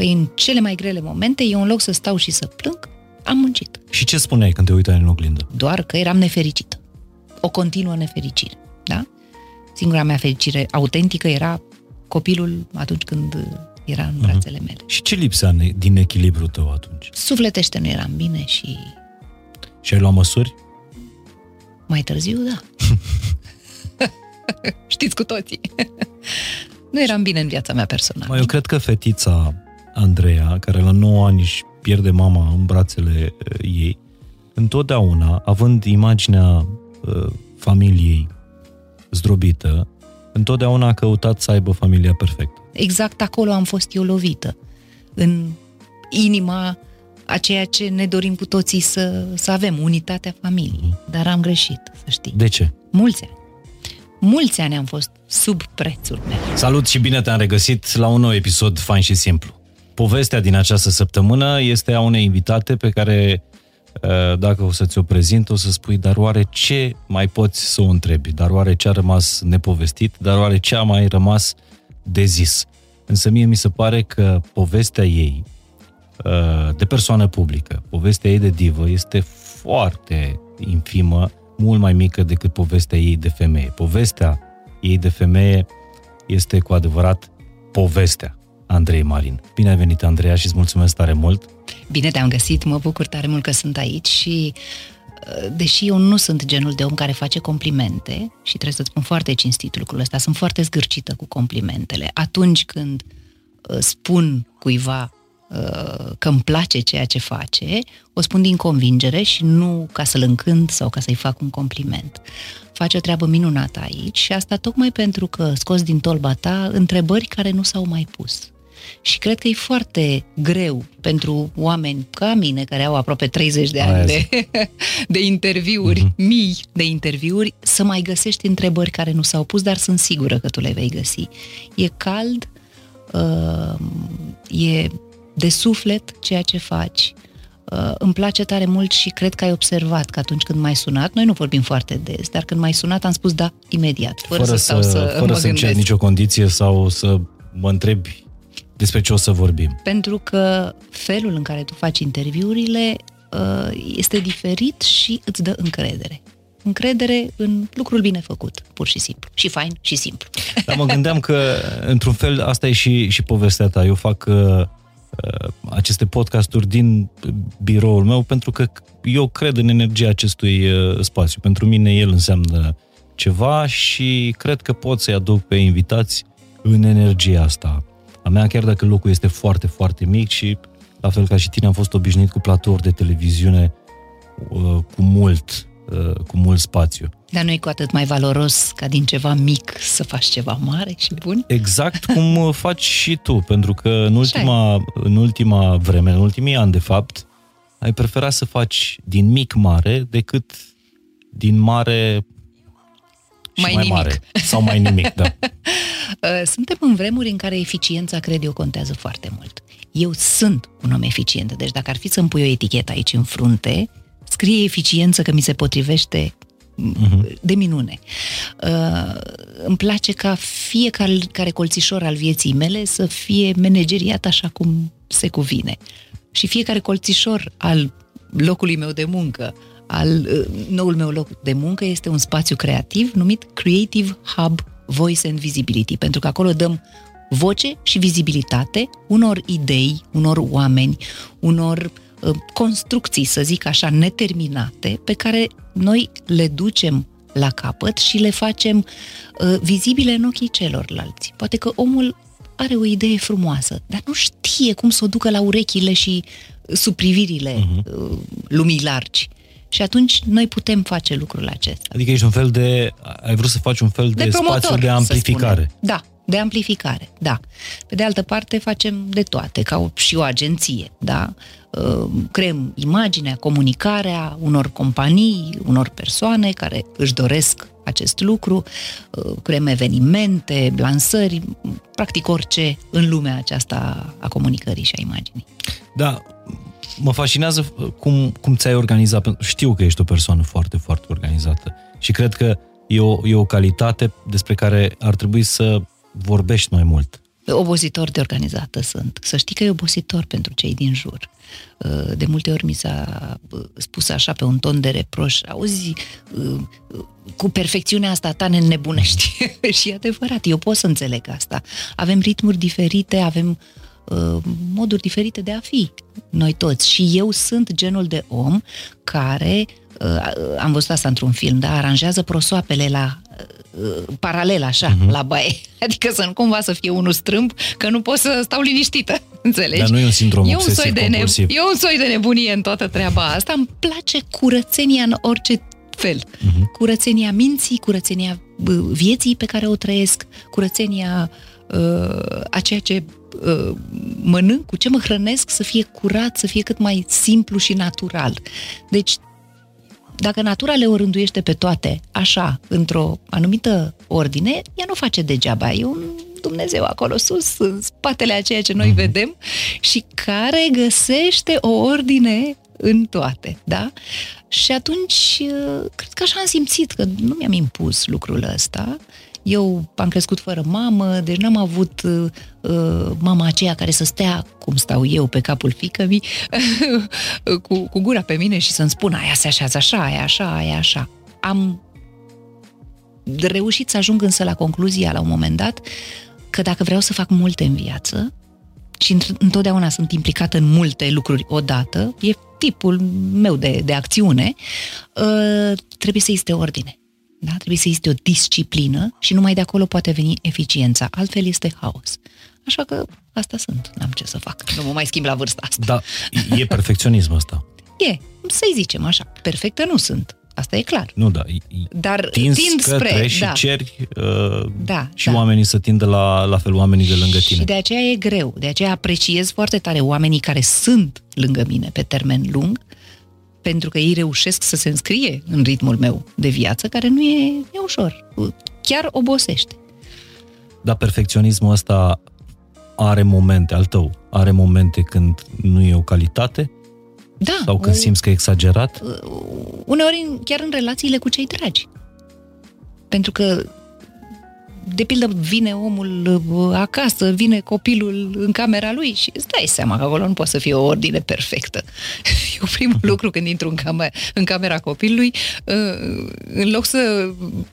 Păi în cele mai grele momente, eu în loc să stau și să plâng, am muncit. Și ce spuneai când te uitai în oglindă? Doar că eram nefericită. O continuă nefericire, da? Singura mea fericire autentică era copilul atunci când era în brațele mele. Și ce lipsea ne- din echilibru tău atunci? Sufletește nu eram bine și Și ai luat măsuri? mai târziu, da. Știți cu toții. nu eram bine în viața mea personală. Mai eu cred că fetița Andreea, care la 9 ani își pierde mama în brațele uh, ei, întotdeauna, având imaginea uh, familiei zdrobită, întotdeauna a căutat să aibă familia perfectă. exact acolo am fost eu lovită. În inima a ceea ce ne dorim cu toții să, să avem, unitatea familiei. Dar am greșit, să știi. De ce? Mulți ani. Mulți ani am fost sub prețul meu. Salut și bine te-am regăsit la un nou episod fain și simplu. Povestea din această săptămână este a unei invitate pe care, uh, dacă o să ți-o prezint, o să spui, dar oare ce mai poți să o întrebi? Dar oare ce a rămas nepovestit? Dar oare ce a mai rămas de zis? Însă mie mi se pare că povestea ei, uh, de persoană publică, povestea ei de divă, este foarte infimă, mult mai mică decât povestea ei de femeie. Povestea ei de femeie este cu adevărat povestea Andrei Marin. Bine ai venit, Andreea, și îți mulțumesc tare mult. Bine te-am găsit, mă bucur tare mult că sunt aici și uh, deși eu nu sunt genul de om care face complimente și trebuie să-ți spun foarte cinstit lucrul ăsta, sunt foarte zgârcită cu complimentele. Atunci când uh, spun cuiva uh, că îmi place ceea ce face, o spun din convingere și nu ca să-l încânt sau ca să-i fac un compliment. Face o treabă minunată aici și asta tocmai pentru că scos din tolba ta întrebări care nu s-au mai pus. Și cred că e foarte greu pentru oameni ca mine, care au aproape 30 de Aia ani de, de interviuri, uh-huh. mii de interviuri, să mai găsești întrebări care nu s-au pus, dar sunt sigură că tu le vei găsi. E cald, uh, e de suflet ceea ce faci. Uh, îmi place tare mult și cred că ai observat că atunci când m-ai sunat, noi nu vorbim foarte des, dar când m-ai sunat am spus da imediat, fără, fără să stau să, fără mă să cer gândesc. nicio condiție sau să mă întrebi despre ce o să vorbim. Pentru că felul în care tu faci interviurile uh, este diferit și îți dă încredere. Încredere în lucrul bine făcut, pur și simplu. Și fain și simplu. Dar mă gândeam că, într-un fel, asta e și, și povestea ta. Eu fac uh, uh, aceste podcasturi din biroul meu pentru că eu cred în energia acestui uh, spațiu. Pentru mine el înseamnă ceva și cred că pot să-i aduc pe invitați în energia asta a mea, chiar dacă locul este foarte, foarte mic și la fel ca și tine am fost obișnuit cu platouri de televiziune uh, cu mult, uh, cu mult spațiu. Dar nu e cu atât mai valoros ca din ceva mic să faci ceva mare și bun? Exact cum uh, faci și tu, pentru că în ultima, în ultima vreme, în ultimii ani, de fapt, ai preferat să faci din mic mare decât din mare și Mai mai, nimic. mare. Sau mai nimic, da. Uh, Suntem în vremuri în care eficiența, cred eu, contează foarte mult. Eu sunt un om eficient, deci dacă ar fi să-mi pui o etichetă aici în frunte, scrie eficiență că mi se potrivește uh-huh. de minune. Uh, îmi place ca fiecare care colțișor al vieții mele să fie manageriat așa cum se cuvine. Și fiecare colțișor al locului meu de muncă, al uh, noul meu loc de muncă este un spațiu creativ numit Creative Hub Voice and Visibility, pentru că acolo dăm voce și vizibilitate unor idei, unor oameni, unor uh, construcții, să zic așa, neterminate, pe care noi le ducem la capăt și le facem uh, vizibile în ochii celorlalți. Poate că omul are o idee frumoasă, dar nu știe cum să o ducă la urechile și sub privirile uh-huh. lumii largi. Și atunci noi putem face lucrul acesta. Adică ești un fel de, ai vrut să faci un fel de, De promotor, spațiu de să amplificare. spunem. Da, de amplificare, da. Pe de altă parte facem de toate, ca o, și o agenție, da. Uh, Creăm imaginea, comunicarea unor companii, unor persoane care își doresc acest lucru, uh, creăm evenimente, lansări, practic orice în lumea aceasta a comunicării și a imaginii. Da, mă fascinează cum, cum ți-ai organizat. pentru- Știu că ești o persoană foarte, foarte organizată și cred că e o, e o calitate despre care ar trebui să vorbești mai mult. obositor de organizată sunt. Să știi că e obositor pentru cei din jur. Uh, de multe ori mi s-a uh, spus așa pe un ton de reproș, auzi, uh, cu perfecțiunea asta ta ne nebunești. și e adevărat, eu pot să înțeleg asta. Avem ritmuri diferite, avem moduri diferite de a fi, noi toți. Și eu sunt genul de om care, am văzut asta într-un film, da, aranjează prosoapele la Uh, paralel așa, uh-huh. la baie. Adică să nu cumva să fie unul strâmb, că nu pot să stau liniștită, înțelegi? Dar nu e un sindrom e un soi de ne- E un soi de nebunie în toată treaba asta. Îmi place curățenia în orice fel. Uh-huh. Curățenia minții, curățenia vieții pe care o trăiesc, curățenia uh, a ceea ce uh, mănânc, cu ce mă hrănesc, să fie curat, să fie cât mai simplu și natural. Deci dacă natura le orânduiește pe toate așa, într-o anumită ordine, ea nu face degeaba. E un Dumnezeu acolo sus, în spatele a ceea ce noi mm-hmm. vedem și care găsește o ordine în toate, da? Și atunci, cred că așa am simțit, că nu mi-am impus lucrul ăsta, eu am crescut fără mamă, deci n-am avut uh, uh mama aceea care să stea, cum stau eu, pe capul fică-mi, cu, cu gura pe mine și să-mi spună aia se așează așa, aia așa, aia așa. Am reușit să ajung însă la concluzia la un moment dat că dacă vreau să fac multe în viață și întotdeauna sunt implicată în multe lucruri odată, e tipul meu de, de acțiune, uh, trebuie să existe ordine. Da? Trebuie să existe o disciplină și numai de acolo poate veni eficiența. Altfel este haos. Așa că asta sunt, n-am ce să fac. Nu mă mai schimb la vârsta asta. Da, e perfecționism asta. E, să-i zicem așa. Perfectă nu sunt. Asta e clar. Nu, da. Dar tind spre, și da. ceri uh, da, și da. oamenii să tindă la, la fel oamenii de lângă tine. Și de aceea e greu. De aceea apreciez foarte tare oamenii care sunt lângă mine pe termen lung, pentru că ei reușesc să se înscrie în ritmul meu de viață, care nu e, e ușor. Chiar obosește. Dar perfecționismul ăsta are momente, al tău, are momente când nu e o calitate? Da. Sau când simți că e exagerat? Uneori chiar în relațiile cu cei dragi. Pentru că de pildă vine omul uh, acasă, vine copilul în camera lui și îți dai seama că acolo nu poate să fie o ordine perfectă. Eu primul uh-huh. lucru când intru în camera, în camera copilului, uh, în loc să,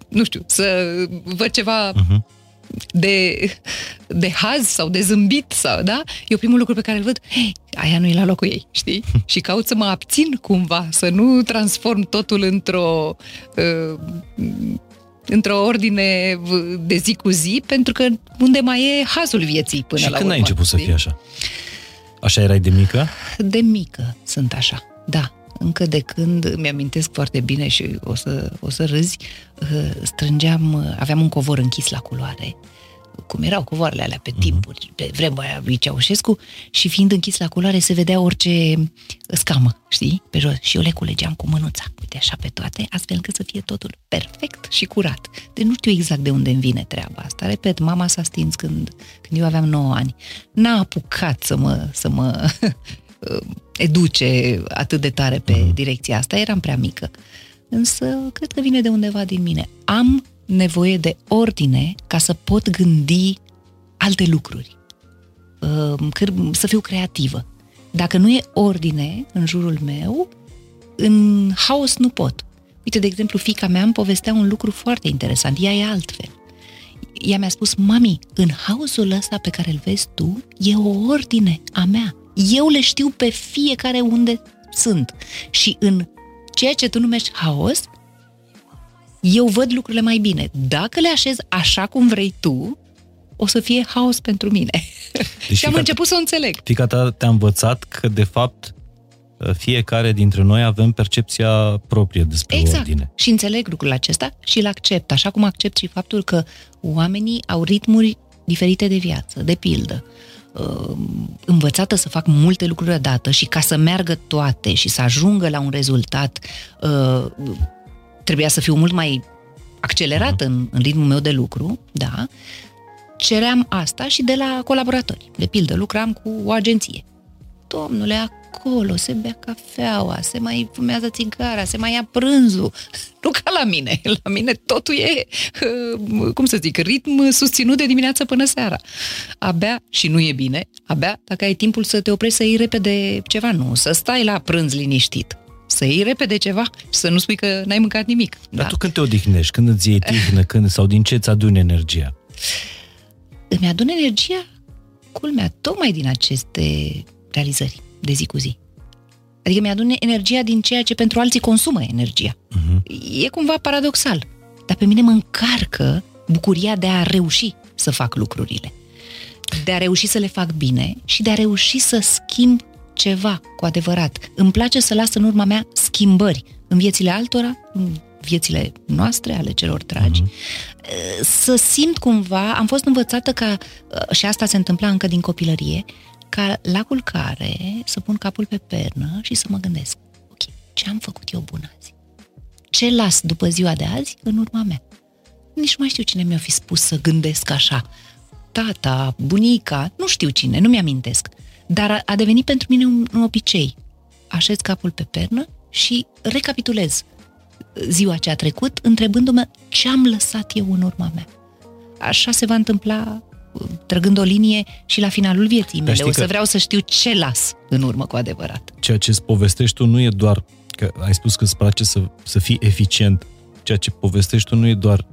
nu știu, să văd ceva uh-huh de, de haz sau de zâmbit sau, da? Eu primul lucru pe care îl văd, hey, aia nu e la locul ei, știi? Și caut să mă abțin cumva, să nu transform totul într-o uh, într-o ordine de zi cu zi, pentru că unde mai e hazul vieții până și la când urmă. ai început să fii așa? Așa erai de mică? De mică sunt așa, da. Încă de când, mi-amintesc foarte bine și o să, o să râzi, uh, strângeam, aveam un covor închis la culoare cum erau covoarele alea pe mhm. timpuri, pe vremea lui Ceaușescu, și fiind închis la culoare se vedea orice scamă, știi, pe jos. Și eu le culegeam cu mânuța, uite așa pe toate, astfel încât să fie totul perfect și curat. Deci nu știu exact de unde îmi vine treaba asta. Repet, mama s-a stins când, când eu aveam 9 ani. N-a apucat să mă, să mă educe atât de tare pe mhm. direcția asta, eram prea mică. Însă, cred că vine de undeva din mine. Am nevoie de ordine ca să pot gândi alte lucruri, uh, să fiu creativă. Dacă nu e ordine în jurul meu, în haos nu pot. Uite, de exemplu, fica mea îmi povestea un lucru foarte interesant. Ea e altfel. Ea mi-a spus, mami, în haosul ăsta pe care îl vezi tu, e o ordine a mea. Eu le știu pe fiecare unde sunt. Și în ceea ce tu numești haos, eu văd lucrurile mai bine. Dacă le așez așa cum vrei tu, o să fie haos pentru mine. Deci și am început să o înțeleg. Fica ta te-a învățat că, de fapt, fiecare dintre noi avem percepția proprie despre exact. ordine. Și înțeleg lucrul acesta și îl accept, așa cum accept și faptul că oamenii au ritmuri diferite de viață, de pildă. Uh, învățată să fac multe lucruri odată și ca să meargă toate și să ajungă la un rezultat uh, trebuia să fiu mult mai accelerat în, în ritmul meu de lucru, da, ceream asta și de la colaboratori. De pildă, lucram cu o agenție. domnule, acolo se bea cafeaua, se mai fumează țigara, se mai ia prânzul. Nu ca la mine. La mine totul e, uh, cum să zic, ritm susținut de dimineață până seara. Abia, și nu e bine, abia dacă ai timpul să te oprești să iei repede ceva, nu, să stai la prânz liniștit să iei repede ceva și să nu spui că n-ai mâncat nimic. Dar da? tu când te odihnești, când îți iei tihnă, când, sau din ce îți aduni energia? Îmi adun energia, culmea, tocmai din aceste realizări de zi cu zi. Adică mi-adun energia din ceea ce pentru alții consumă energia. Uh-huh. E cumva paradoxal. Dar pe mine mă încarcă bucuria de a reuși să fac lucrurile. De a reuși să le fac bine și de a reuși să schimb ceva cu adevărat. Îmi place să las în urma mea schimbări în viețile altora, în viețile noastre, ale celor dragi. Uh-huh. Să simt cumva, am fost învățată ca, uh, și asta se întâmpla încă din copilărie, ca la culcare să pun capul pe pernă și să mă gândesc, ok, ce am făcut eu bun azi? Ce las după ziua de azi în urma mea? Nici nu mai știu cine mi-a fi spus să gândesc așa. Tata, bunica, nu știu cine, nu mi-amintesc. Dar a devenit pentru mine un, un obicei. Așez capul pe pernă și recapitulez ziua ce a trecut, întrebându-mă ce am lăsat eu în urma mea. Așa se va întâmpla trăgând o linie și la finalul vieții mele. O să vreau să știu ce las în urmă cu adevărat. Ceea ce îți povestești tu nu e doar că ai spus că îți place să, să fii eficient. Ceea ce povestești tu nu e doar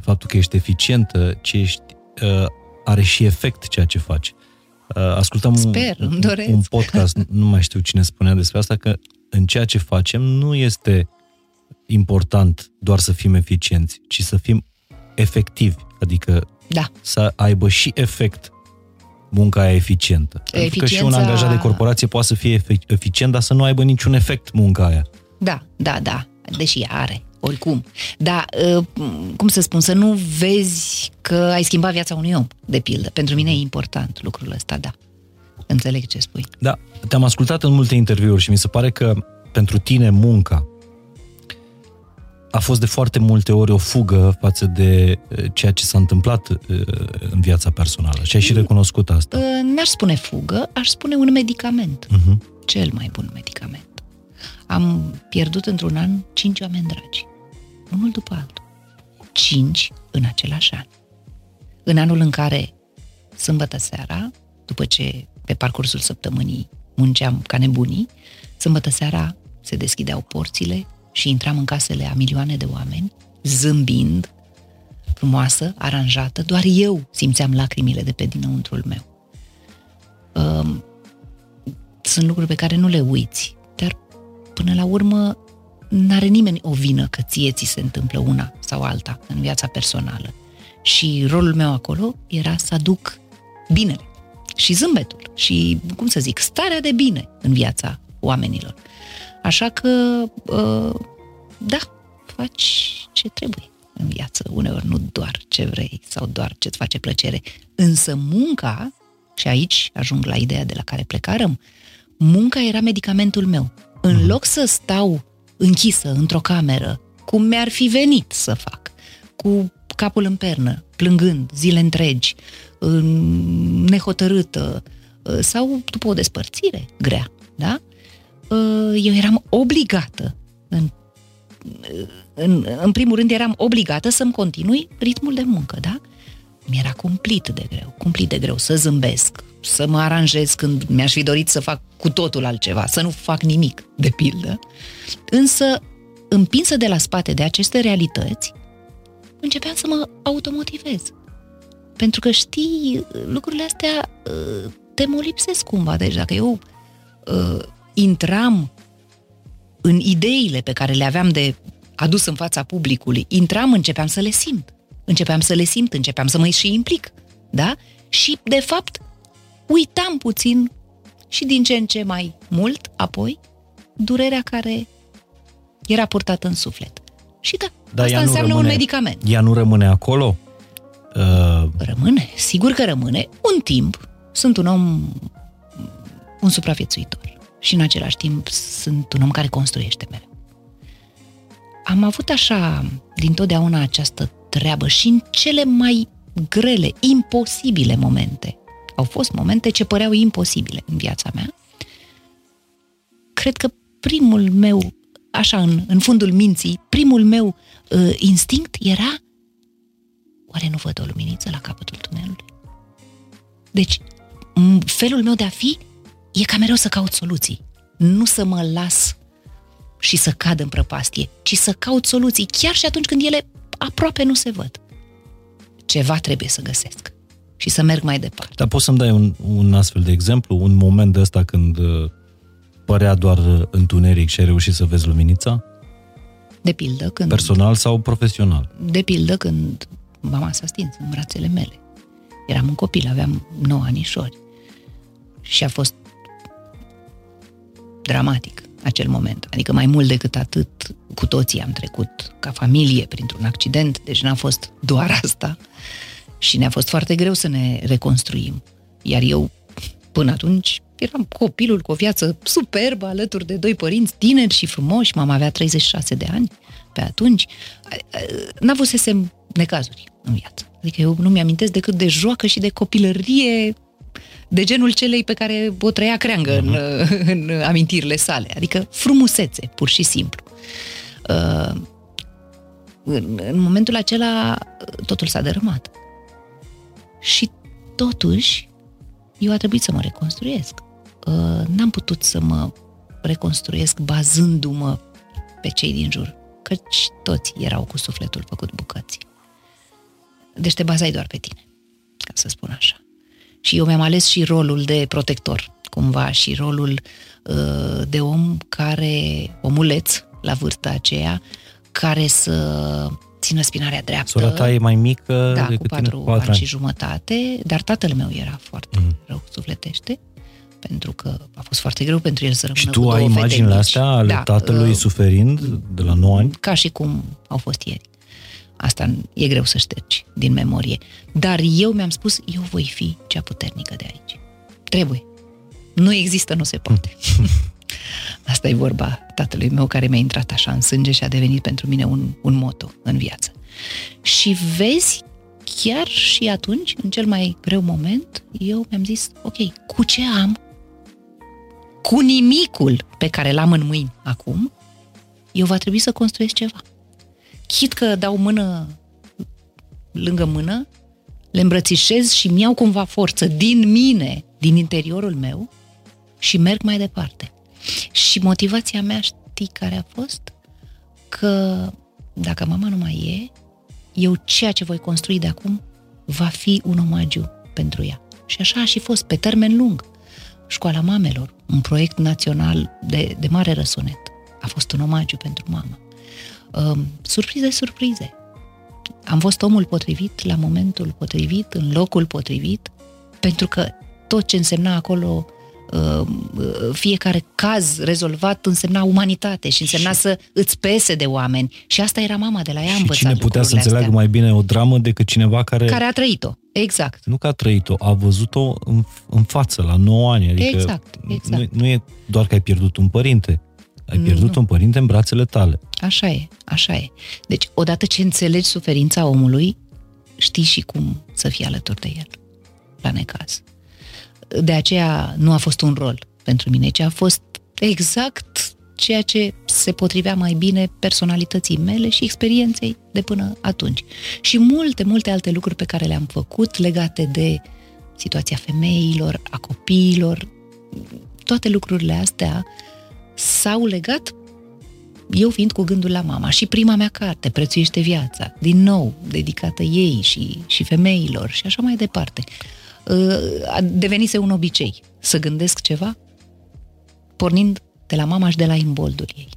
faptul că ești eficientă, ci ești, uh, are și efect ceea ce faci. Uh, ascultam Sper, un, un podcast, nu mai știu cine spunea despre asta, că în ceea ce facem nu este important doar să fim eficienți, ci să fim efectivi, adică da. să aibă și efect munca aia eficientă. Eficiența... Pentru că și un angajat de corporație poate să fie eficient, dar să nu aibă niciun efect munca aia. Da, da, da, deși are, oricum. Dar, ă, cum să spun, să nu vezi că ai schimbat viața unui om, de pildă. Pentru mine e important lucrul ăsta, da. Înțeleg ce spui. Da, te-am ascultat în multe interviuri și mi se pare că pentru tine munca a fost de foarte multe ori o fugă față de eh, ceea ce s-a întâmplat eh, în viața personală. Și ai și recunoscut asta. Eh, n-aș spune fugă, aș spune un medicament. Uh-huh. Cel mai bun medicament. Am pierdut într-un an cinci oameni dragi. Unul după altul. Cinci în același an. În anul în care, sâmbătă seara, după ce pe parcursul săptămânii munceam ca nebunii, sâmbătă seara se deschideau porțile, și intram în casele a milioane de oameni, zâmbind, frumoasă, aranjată, doar eu simțeam lacrimile de pe dinăuntrul meu. Um, sunt lucruri pe care nu le uiți, dar până la urmă n-are nimeni o vină că ție ți se întâmplă una sau alta în viața personală. Și rolul meu acolo era să aduc binele și zâmbetul și, cum să zic, starea de bine în viața oamenilor. Așa că, uh, da, faci ce trebuie în viață. Uneori nu doar ce vrei sau doar ce-ți face plăcere. Însă munca, și aici ajung la ideea de la care plecarăm, munca era medicamentul meu. În mhm. loc să stau închisă într-o cameră, cum mi-ar fi venit să fac, cu capul în pernă, plângând zile întregi, nehotărâtă, sau după o despărțire grea, da? Uh, eu eram obligată, în, în, în primul rând eram obligată să-mi continui ritmul de muncă, da? Mi-era cumplit de greu, cumplit de greu să zâmbesc, să mă aranjez când mi-aș fi dorit să fac cu totul altceva, să nu fac nimic, de pildă. Însă, împinsă de la spate de aceste realități, începeam să mă automotivez. Pentru că știi, lucrurile astea uh, te molipsesc cumva. Deci dacă eu uh, intram în ideile pe care le aveam de adus în fața publicului, intram, începeam să le simt. Începeam să le simt, începeam să mă și implic. Da? Și, de fapt, uitam puțin și din ce în ce mai mult, apoi, durerea care era purtată în suflet. Și da, da asta înseamnă rămâne, un medicament. Ea nu rămâne acolo? Uh... Rămâne, sigur că rămâne. Un timp. Sunt un om, un supraviețuitor și în același timp sunt un om care construiește mereu. Am avut așa din totdeauna această treabă și în cele mai grele, imposibile momente. Au fost momente ce păreau imposibile în viața mea cred că primul meu, așa în, în fundul minții, primul meu uh, instinct era oare nu văd o luminiță la capătul tunelului? Deci, felul meu de a fi e ca mereu să caut soluții. Nu să mă las și să cad în prăpastie, ci să caut soluții, chiar și atunci când ele aproape nu se văd. Ceva trebuie să găsesc și să merg mai departe. Dar poți să-mi dai un, un astfel de exemplu, un moment de ăsta când uh, părea doar uh, întuneric și ai reușit să vezi luminița? De pildă când... Personal sau profesional? De pildă când mama s-a stins în brațele mele. Eram un copil, aveam 9 anișori. Și a fost dramatic acel moment. Adică mai mult decât atât, cu toții am trecut ca familie printr-un accident, deci n-a fost doar asta. Și ne-a fost foarte greu să ne reconstruim. Iar eu, până atunci, eram copilul cu o viață superbă alături de doi părinți tineri și frumoși. Mama avea 36 de ani pe atunci. N-avusesem necazuri în viață. Adică eu nu mi-amintesc decât de joacă și de copilărie de genul celei pe care o trăia creangă uh-huh. în, mhm. în amintirile sale. Adică frumusețe, pur și simplu. Uh, în, în momentul acela totul s-a dărâmat. Și totuși, eu a trebuit să mă reconstruiesc. Uh, n-am putut să mă reconstruiesc bazându-mă pe cei din jur, căci toți erau cu sufletul făcut bucăți. Deci te bazai doar pe tine, ca să spun așa. Și eu mi-am ales și rolul de protector, cumva, și rolul uh, de om care, omuleț la vârsta aceea, care să țină spinarea dreaptă. Sora ta e mai mică da, decât cu patru, tine, patru ani și jumătate, dar tatăl meu era foarte mm. rău sufletește pentru că a fost foarte greu pentru el să rămână Și tu ai imaginile astea ale da, tatălui uh, suferind de la 9 ani? Ca și cum au fost ieri. Asta e greu să ștergi din memorie. Dar eu mi-am spus, eu voi fi cea puternică de aici. Trebuie. Nu există, nu se poate. Asta e vorba tatălui meu care mi-a intrat așa în sânge și a devenit pentru mine un, un moto în viață. Și vezi, chiar și atunci, în cel mai greu moment, eu mi-am zis, ok, cu ce am? Cu nimicul pe care l-am în mâini acum, eu va trebui să construiesc ceva chit că dau mână lângă mână, le îmbrățișez și mi iau cumva forță din mine, din interiorul meu și merg mai departe. Și motivația mea, știi care a fost? Că dacă mama nu mai e, eu ceea ce voi construi de acum va fi un omagiu pentru ea. Și așa a și fost, pe termen lung. Școala Mamelor, un proiect național de, de mare răsunet. A fost un omagiu pentru mama uh, surprize, surprize. Am fost omul potrivit la momentul potrivit, în locul potrivit, pentru că tot ce însemna acolo um, fiecare caz rezolvat însemna umanitate și însemna și... să îți pese de oameni. Și asta era mama de la ea Și cine putea să înțeleagă astea. mai bine o dramă decât cineva care... Care a trăit-o, exact. Nu că a trăit-o, a văzut-o în, în față, la 9 ani. Adică exact, exact. Nu, nu e doar că ai pierdut un părinte, ai pierdut nu. un părinte în brațele tale. Așa e, așa e. Deci, odată ce înțelegi suferința omului, știi și cum să fii alături de el, la necaz. De aceea nu a fost un rol pentru mine, ci a fost exact ceea ce se potrivea mai bine personalității mele și experienței de până atunci. Și multe, multe alte lucruri pe care le-am făcut legate de situația femeilor, a copiilor, toate lucrurile astea s-au legat eu fiind cu gândul la mama și prima mea carte, Prețuiește viața, din nou, dedicată ei și, și femeilor și așa mai departe. Uh, a devenise un obicei să gândesc ceva pornind de la mama și de la imboldul ei.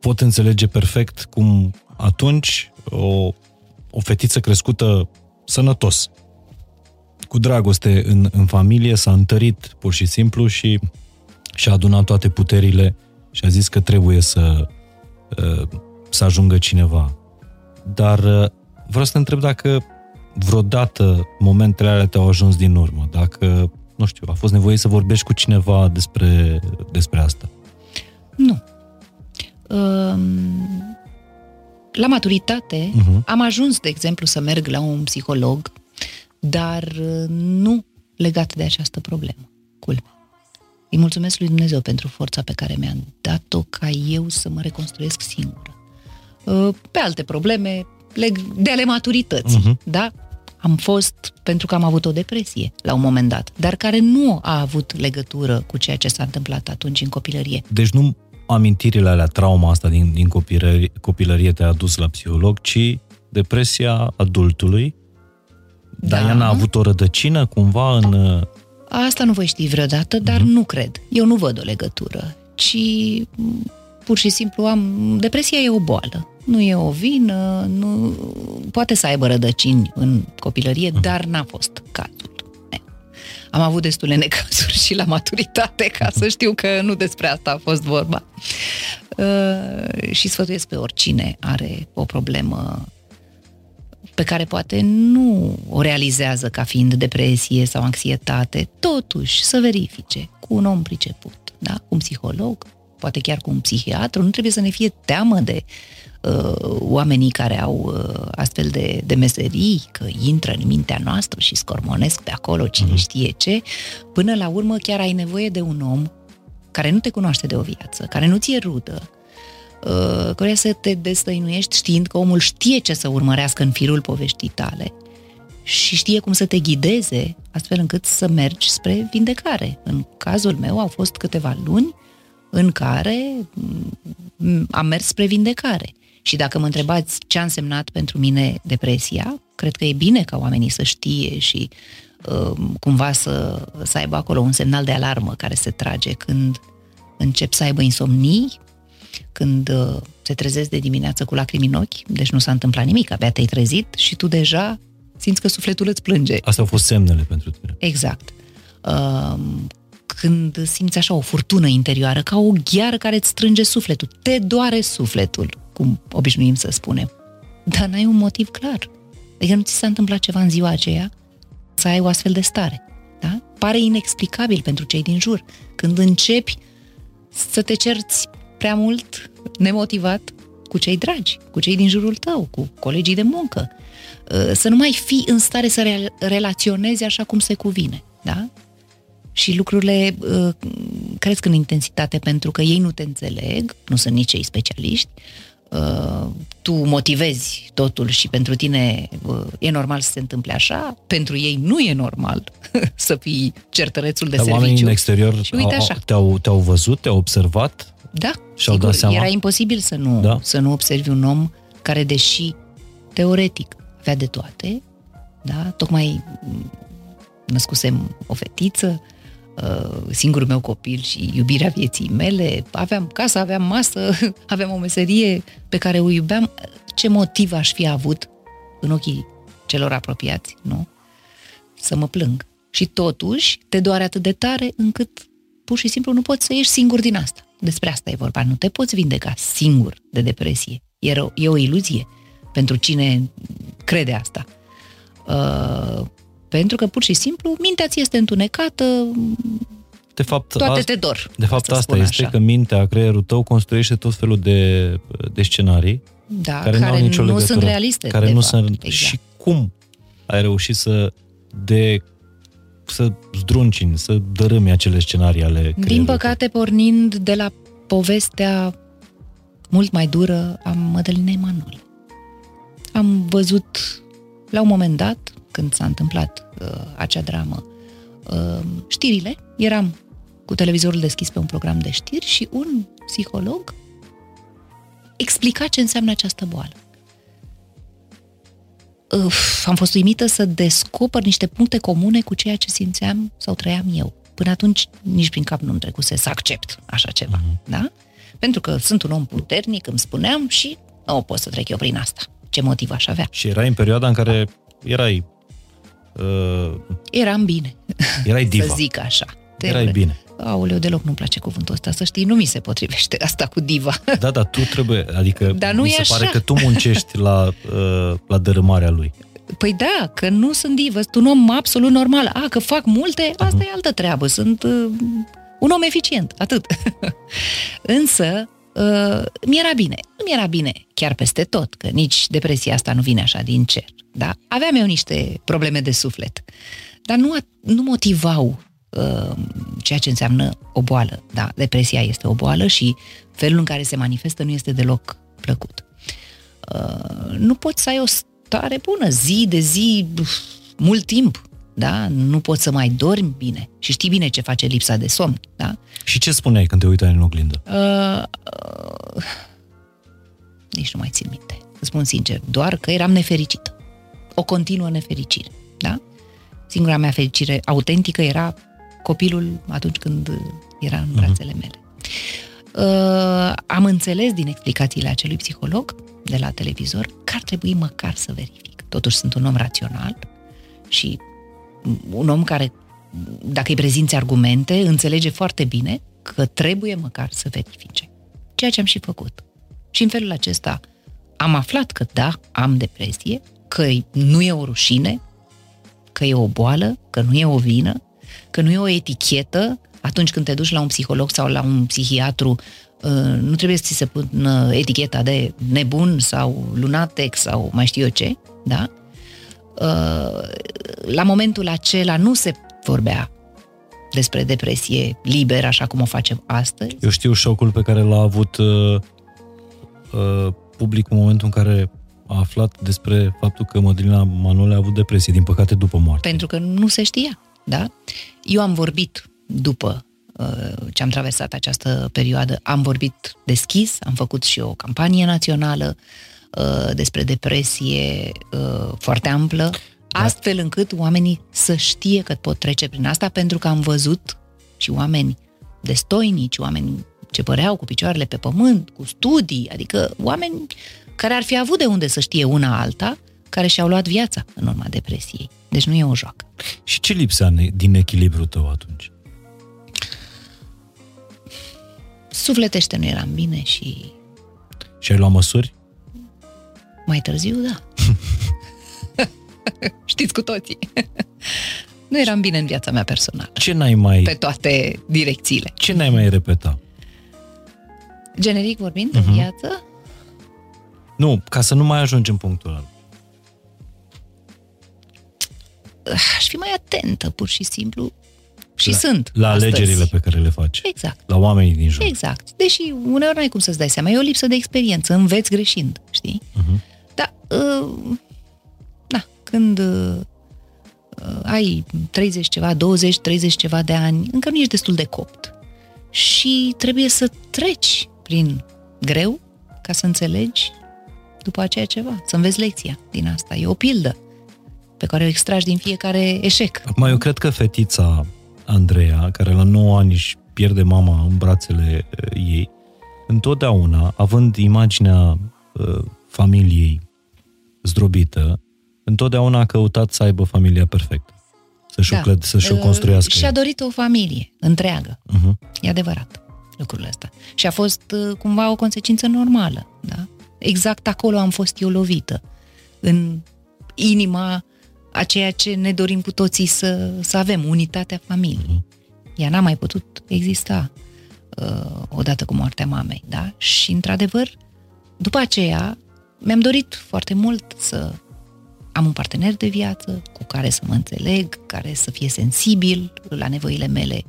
Pot înțelege perfect cum atunci o, o fetiță crescută sănătos, cu dragoste în, în familie, s-a întărit pur și simplu și și-a adunat toate puterile și a zis că trebuie să, uh, să ajungă cineva. Dar uh, vreau să te întreb dacă vreodată momentele alea te-au ajuns din urmă, dacă, nu știu, a fost nevoie să vorbești cu cineva despre, despre asta. Nu. Um, la maturitate uh-huh. am ajuns, de exemplu, să merg la un psiholog, dar uh, nu legat de această problemă, culmea. Îi mulțumesc lui Dumnezeu pentru forța pe care mi-a dat-o ca eu să mă reconstruiesc singură. Uh, pe alte probleme de ale maturității, uh-huh. da? Am fost pentru că am avut o depresie la un moment dat, dar care nu a avut legătură cu ceea ce s-a întâmplat atunci în copilărie. Deci nu amintirile alea, trauma asta din, din copilărie, copilărie te-a dus la psiholog, ci depresia adultului, da. dar ea n-a avut o rădăcină cumva în... Asta nu voi ști vreodată, dar uh-huh. nu cred. Eu nu văd o legătură, ci pur și simplu am... Depresia e o boală. Nu e o vină, nu... poate să aibă rădăcini în copilărie, uh-huh. dar n-a fost cazul. Am avut destule necazuri și la maturitate ca să știu că nu despre asta a fost vorba. Uh, și sfătuiesc pe oricine are o problemă pe care poate nu o realizează ca fiind depresie sau anxietate, totuși să verifice cu un om priceput, da? cu un psiholog, poate chiar cu un psihiatru, nu trebuie să ne fie teamă de uh, oamenii care au uh, astfel de, de meserii, că intră în mintea noastră și scormonesc pe acolo cine uh-huh. știe ce, până la urmă chiar ai nevoie de un om care nu te cunoaște de o viață, care nu ți-e rudă, uh, care să te destăinuiești știind că omul știe ce să urmărească în firul poveștii tale și știe cum să te ghideze astfel încât să mergi spre vindecare. În cazul meu au fost câteva luni în care mm, am mers spre vindecare. Și dacă mă întrebați ce a însemnat pentru mine depresia, cred că e bine ca oamenii să știe și uh, cumva să, să aibă acolo un semnal de alarmă care se trage când încep să aibă insomnii, când uh, se trezesc de dimineață cu lacrimi în ochi, deci nu s-a întâmplat nimic, abia te-ai trezit și tu deja simți că sufletul îți plânge. Astea au fost semnele pentru tine. Exact. Uh, când simți așa o furtună interioară, ca o gheară care îți strânge sufletul, te doare sufletul, cum obișnuim să spunem. Dar n-ai un motiv clar. Adică nu ți s-a întâmplat ceva în ziua aceea să ai o astfel de stare. Da? Pare inexplicabil pentru cei din jur. Când începi să te cerți prea mult, nemotivat, cu cei dragi, cu cei din jurul tău, cu colegii de muncă, să nu mai fii în stare să relaționezi așa cum se cuvine. Da? Și lucrurile uh, cresc în intensitate pentru că ei nu te înțeleg, nu sunt nici ei specialiști, uh, tu motivezi totul și pentru tine uh, e normal să se întâmple așa, pentru ei nu e normal să fii certărețul de Dar serviciu. Oamenii în exterior și uite așa. Te-au, te-au văzut, te-au observat? Da, și sigur, dat seama? era imposibil să nu, da? să nu observi un om care, deși teoretic avea de toate, da, tocmai născusem o fetiță, Uh, singurul meu copil și iubirea vieții mele, aveam casă, aveam masă, aveam o meserie pe care o iubeam, ce motiv aș fi avut în ochii celor apropiați, nu? Să mă plâng. Și totuși te doare atât de tare încât pur și simplu nu poți să ieși singur din asta. Despre asta e vorba. Nu te poți vindeca singur de depresie. E, o, e o iluzie pentru cine crede asta. Uh, pentru că pur și simplu mintea ți este întunecată, de fapt, toate asta, te dor. De fapt asta este așa. că mintea, creierul tău construiește tot felul de, de scenarii da, care, care nu, au nicio nu legătură, sunt realiste. Care nu fapt, sunt exact. Și cum ai reușit să de să zdruncini, să dărâmi acele scenarii ale creierului? Din păcate, pornind de la povestea mult mai dură a Mădălinei Manol. Am văzut la un moment dat când s-a întâmplat uh, acea dramă, uh, știrile, eram cu televizorul deschis pe un program de știri și un psiholog explica ce înseamnă această boală. Uf, am fost uimită să descoper niște puncte comune cu ceea ce simțeam sau trăiam eu. Până atunci nici prin cap nu-mi trecuse să accept așa ceva, uh-huh. da? Pentru că sunt un om puternic, îmi spuneam și nu pot să trec eu prin asta. Ce motiv aș avea? Și erai în perioada în care erai Uh, Eram bine. Erai diva. să zic așa. Erai bine. Aoleu, deloc nu-mi place cuvântul ăsta, să știi, nu mi se potrivește asta cu diva. Da, da, tu trebuie, adică Dar nu mi se așa. pare că tu muncești la, uh, la dărâmarea lui. Păi da, că nu sunt divă, sunt un om absolut normal. A, că fac multe, asta uh-huh. e altă treabă, sunt uh, un om eficient, atât. Însă, uh, mi-era bine. Nu mi-era bine chiar peste tot, că nici depresia asta nu vine așa din cer. Da? Aveam eu niște probleme de suflet, dar nu, nu motivau uh, ceea ce înseamnă o boală. Da, depresia este o boală și felul în care se manifestă nu este deloc plăcut. Uh, nu poți să ai o stare bună zi de zi, mult timp, da? Nu poți să mai dormi bine și știi bine ce face lipsa de somn, da? Și ce spuneai când te uitai în oglindă? Uh, uh, nici nu mai țin minte, să spun sincer, doar că eram nefericită. O continuă nefericire, da? Singura mea fericire autentică era copilul atunci când era în mhm. brațele mele. Uh, am înțeles din explicațiile acelui psiholog de la televizor că ar trebui măcar să verific. Totuși sunt un om rațional și un om care, dacă îi prezinți argumente, înțelege foarte bine că trebuie măcar să verifice. Ceea ce am și făcut. Și în felul acesta am aflat că da, am depresie, că nu e o rușine, că e o boală, că nu e o vină, că nu e o etichetă atunci când te duci la un psiholog sau la un psihiatru, uh, nu trebuie să ți se pună eticheta de nebun sau lunatic sau mai știu eu ce, da? Uh, la momentul acela nu se vorbea despre depresie liber, așa cum o facem astăzi. Eu știu șocul pe care l-a avut uh, uh, public în momentul în care a aflat despre faptul că Mădălina Manole a avut depresie, din păcate după moarte. Pentru că nu se știa, da? Eu am vorbit după uh, ce am traversat această perioadă, am vorbit deschis, am făcut și o campanie națională uh, despre depresie uh, foarte amplă, da. astfel încât oamenii să știe că pot trece prin asta, pentru că am văzut și oameni destoinici, oameni ce păreau cu picioarele pe pământ, cu studii, adică oameni care ar fi avut de unde să știe una alta, care și-au luat viața în urma depresiei. Deci nu e o joacă. Și ce lipsea din echilibru tău atunci? Sufletește nu eram bine și... Și ai luat măsuri? Mai târziu, da. Știți cu toții. nu eram bine în viața mea personală. Ce n-ai mai... Pe toate direcțiile. Ce n-ai mai repeta? Generic vorbind, uh-huh. în mhm. viață? Nu, ca să nu mai ajungi în punctul ăla. Aș fi mai atentă, pur și simplu. Și la, sunt. La astăzi. alegerile pe care le faci. Exact. La oamenii din jur. Exact. Deși uneori n-ai cum să-ți dai seama. E o lipsă de experiență. Înveți greșind, știi? Uh-huh. Dar, uh, da, când uh, ai 30 ceva, 20, 30 ceva de ani, încă nu ești destul de copt. Și trebuie să treci prin greu ca să înțelegi după aceea ceva, să înveți lecția din asta. E o pildă pe care o extragi din fiecare eșec. Acum, eu cred că fetița Andreea, care la 9 ani își pierde mama în brațele uh, ei, întotdeauna, având imaginea uh, familiei zdrobită, întotdeauna a căutat să aibă familia perfectă. Să-și, da. o, clăd, să-și o uh, construiască. Și-a dorit o familie întreagă. Uh-huh. E adevărat lucrul ăsta. Și a fost uh, cumva o consecință normală. Da? Exact acolo am fost eu lovită. În inima a ceea ce ne dorim cu toții să, să avem, unitatea familiei. Mhm. Ea n-a mai putut exista uh, odată cu moartea mamei, da? Și, într-adevăr, după aceea, mi-am dorit foarte mult să am un partener de viață cu care să mă înțeleg, care să fie sensibil la nevoile mele,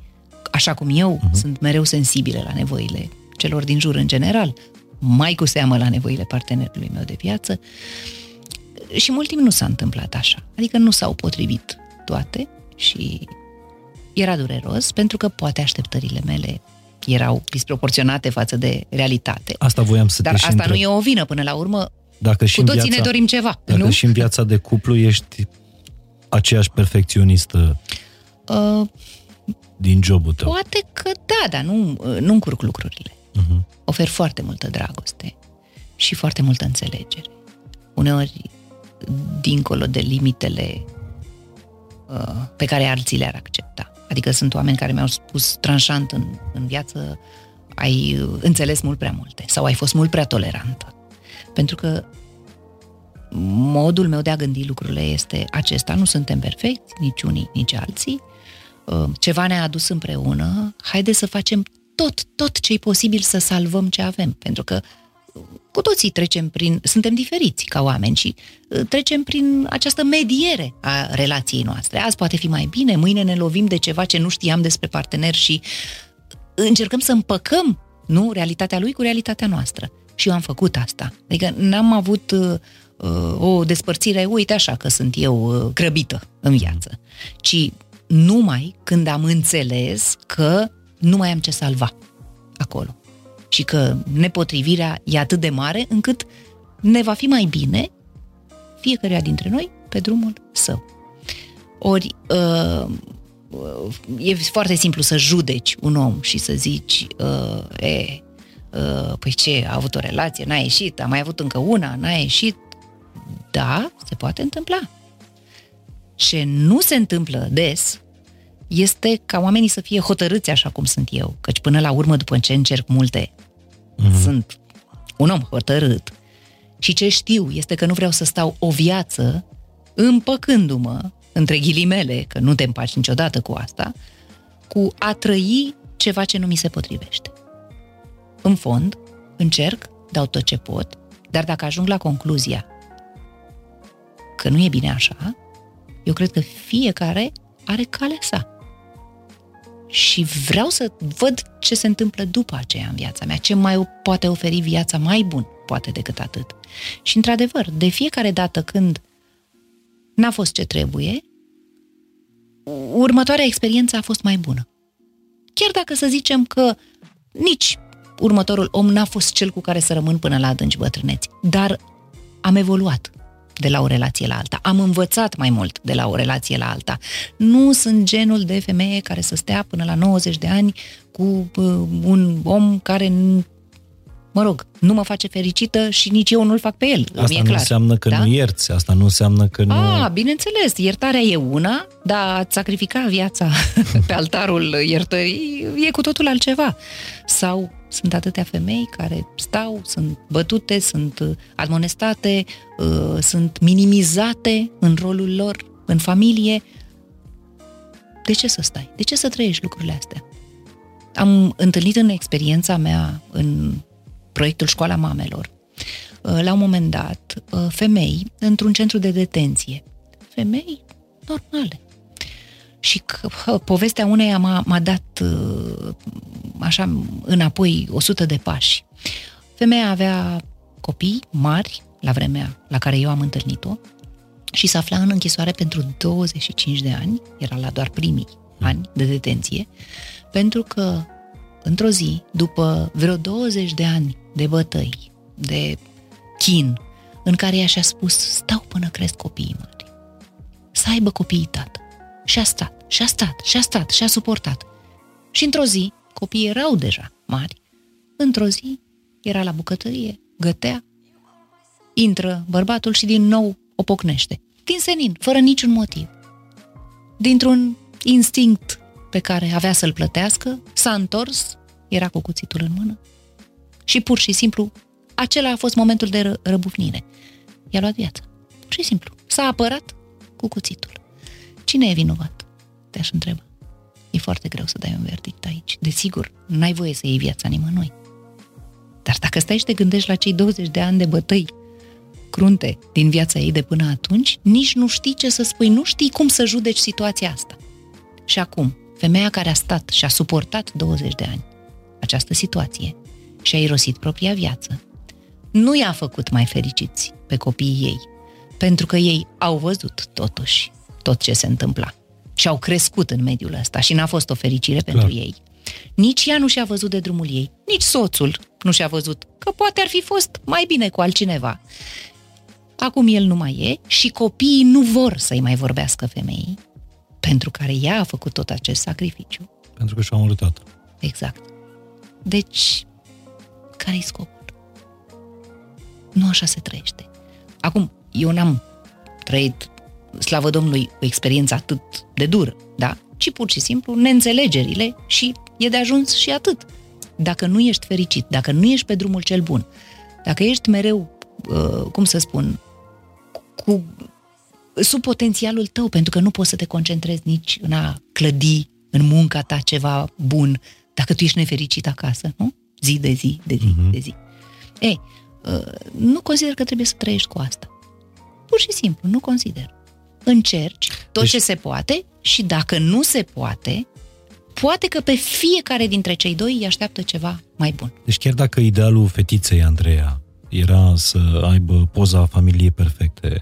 așa cum eu uh-huh. sunt mereu sensibile la nevoile celor din jur în general, mai cu seamă la nevoile partenerului meu de viață. Și mult timp nu s-a întâmplat așa. Adică nu s-au potrivit toate și era dureros pentru că poate așteptările mele erau disproporționate față de realitate. Asta voiam să Dar te asta întreb. nu e o vină până la urmă. Dacă și cu toții viața, ne dorim ceva, dacă nu? și în viața de cuplu ești aceeași perfecționistă uh, din jobul tău. Poate că da, dar nu, nu încurc lucrurile. Uh-huh. Ofer foarte multă dragoste și foarte multă înțelegere. Uneori, dincolo de limitele uh, pe care alții le-ar accepta. Adică sunt oameni care mi-au spus tranșant în, în viață ai înțeles mult prea multe sau ai fost mult prea tolerantă. Pentru că modul meu de a gândi lucrurile este acesta. Nu suntem perfecti, nici unii, nici alții. Uh, ceva ne-a adus împreună. Haide să facem tot, tot ce e posibil să salvăm ce avem. Pentru că cu toții trecem prin, suntem diferiți ca oameni și uh, trecem prin această mediere a relației noastre. Azi poate fi mai bine, mâine ne lovim de ceva ce nu știam despre partener și încercăm să împăcăm, nu, realitatea lui cu realitatea noastră. Și eu am făcut asta. Adică n-am avut uh, uh, o despărțire, uite așa că sunt eu uh, grăbită în viață, ci numai când am înțeles că nu mai am ce salva acolo și că nepotrivirea e atât de mare încât ne va fi mai bine fiecăruia dintre noi pe drumul său. Ori uh, e foarte simplu să judeci un om și să zici uh, e, uh, păi ce, a avut o relație, n-a ieșit, a mai avut încă una, n-a ieșit. Da, se poate întâmpla. Ce nu se întâmplă des este ca oamenii să fie hotărâți așa cum sunt eu, căci până la urmă, după ce încerc multe, mm-hmm. sunt un om hotărât și ce știu este că nu vreau să stau o viață împăcându-mă, între ghilimele, că nu te împaci niciodată cu asta, cu a trăi ceva ce nu mi se potrivește. În fond, încerc, dau tot ce pot, dar dacă ajung la concluzia că nu e bine așa, eu cred că fiecare are calea sa și vreau să văd ce se întâmplă după aceea în viața mea, ce mai poate oferi viața mai bun, poate decât atât. Și într-adevăr, de fiecare dată când n-a fost ce trebuie, următoarea experiență a fost mai bună. Chiar dacă să zicem că nici următorul om n-a fost cel cu care să rămân până la adânci bătrâneți, dar am evoluat de la o relație la alta. Am învățat mai mult de la o relație la alta. Nu sunt genul de femeie care să stea până la 90 de ani cu uh, un om care mă rog, nu mă face fericită și nici eu nu-l fac pe el. Asta nu clar. înseamnă că da? nu ierți, asta nu înseamnă că nu... A, bineînțeles, iertarea e una, dar a sacrifica viața pe altarul iertării e cu totul altceva. Sau sunt atâtea femei care stau, sunt bătute, sunt uh, admonestate, uh, sunt minimizate în rolul lor, în familie. De ce să stai? De ce să trăiești lucrurile astea? Am întâlnit în experiența mea, în proiectul Școala Mamelor, uh, la un moment dat, femei într-un centru de detenție. Femei normale. Și că, povestea uneia m-a, m-a dat așa înapoi 100 de pași. Femeia avea copii mari la vremea la care eu am întâlnit-o și se afla în închisoare pentru 25 de ani, era la doar primii ani de detenție, pentru că într-o zi, după vreo 20 de ani de bătăi, de chin, în care ea și-a spus, stau până cresc copiii mari. Să aibă copiii tată. Și a stat, și a stat, și a stat, și a suportat. Și într-o zi, copiii erau deja mari, într-o zi era la bucătărie, gătea, intră bărbatul și din nou o pocnește. Din senin, fără niciun motiv. Dintr-un instinct pe care avea să-l plătească, s-a întors, era cu cuțitul în mână și pur și simplu acela a fost momentul de ră- răbufnire. I-a luat viața. Pur și simplu. S-a apărat cu cuțitul. Cine e vinovat? Te-aș întreba. E foarte greu să dai un verdict aici. Desigur, n-ai voie să iei viața nimănui. Dar dacă stai și te gândești la cei 20 de ani de bătăi crunte din viața ei de până atunci, nici nu știi ce să spui, nu știi cum să judeci situația asta. Și acum, femeia care a stat și a suportat 20 de ani această situație și a irosit propria viață, nu i-a făcut mai fericiți pe copiii ei, pentru că ei au văzut totuși tot ce se întâmpla și au crescut în mediul ăsta și n-a fost o fericire Clar. pentru ei. Nici ea nu și-a văzut de drumul ei, nici soțul nu și-a văzut că poate ar fi fost mai bine cu altcineva. Acum el nu mai e și copiii nu vor să-i mai vorbească femeii, pentru care ea a făcut tot acest sacrificiu. Pentru că și-a omorât tatăl. Exact. Deci, care-i scopul? Nu așa se trăiește. Acum, eu n-am trăit slavă Domnului, o experiență atât de dură, da? Ci pur și simplu neînțelegerile și e de ajuns și atât. Dacă nu ești fericit, dacă nu ești pe drumul cel bun, dacă ești mereu, uh, cum să spun, cu sub potențialul tău, pentru că nu poți să te concentrezi nici în a clădi în munca ta ceva bun, dacă tu ești nefericit acasă, nu? Zi de zi, de zi, uh-huh. de zi. Ei, uh, nu consider că trebuie să trăiești cu asta. Pur și simplu, nu consider. Încerci tot deci... ce se poate și dacă nu se poate, poate că pe fiecare dintre cei doi îi așteaptă ceva mai bun. Deci chiar dacă idealul fetiței Andreea era să aibă poza familiei perfecte,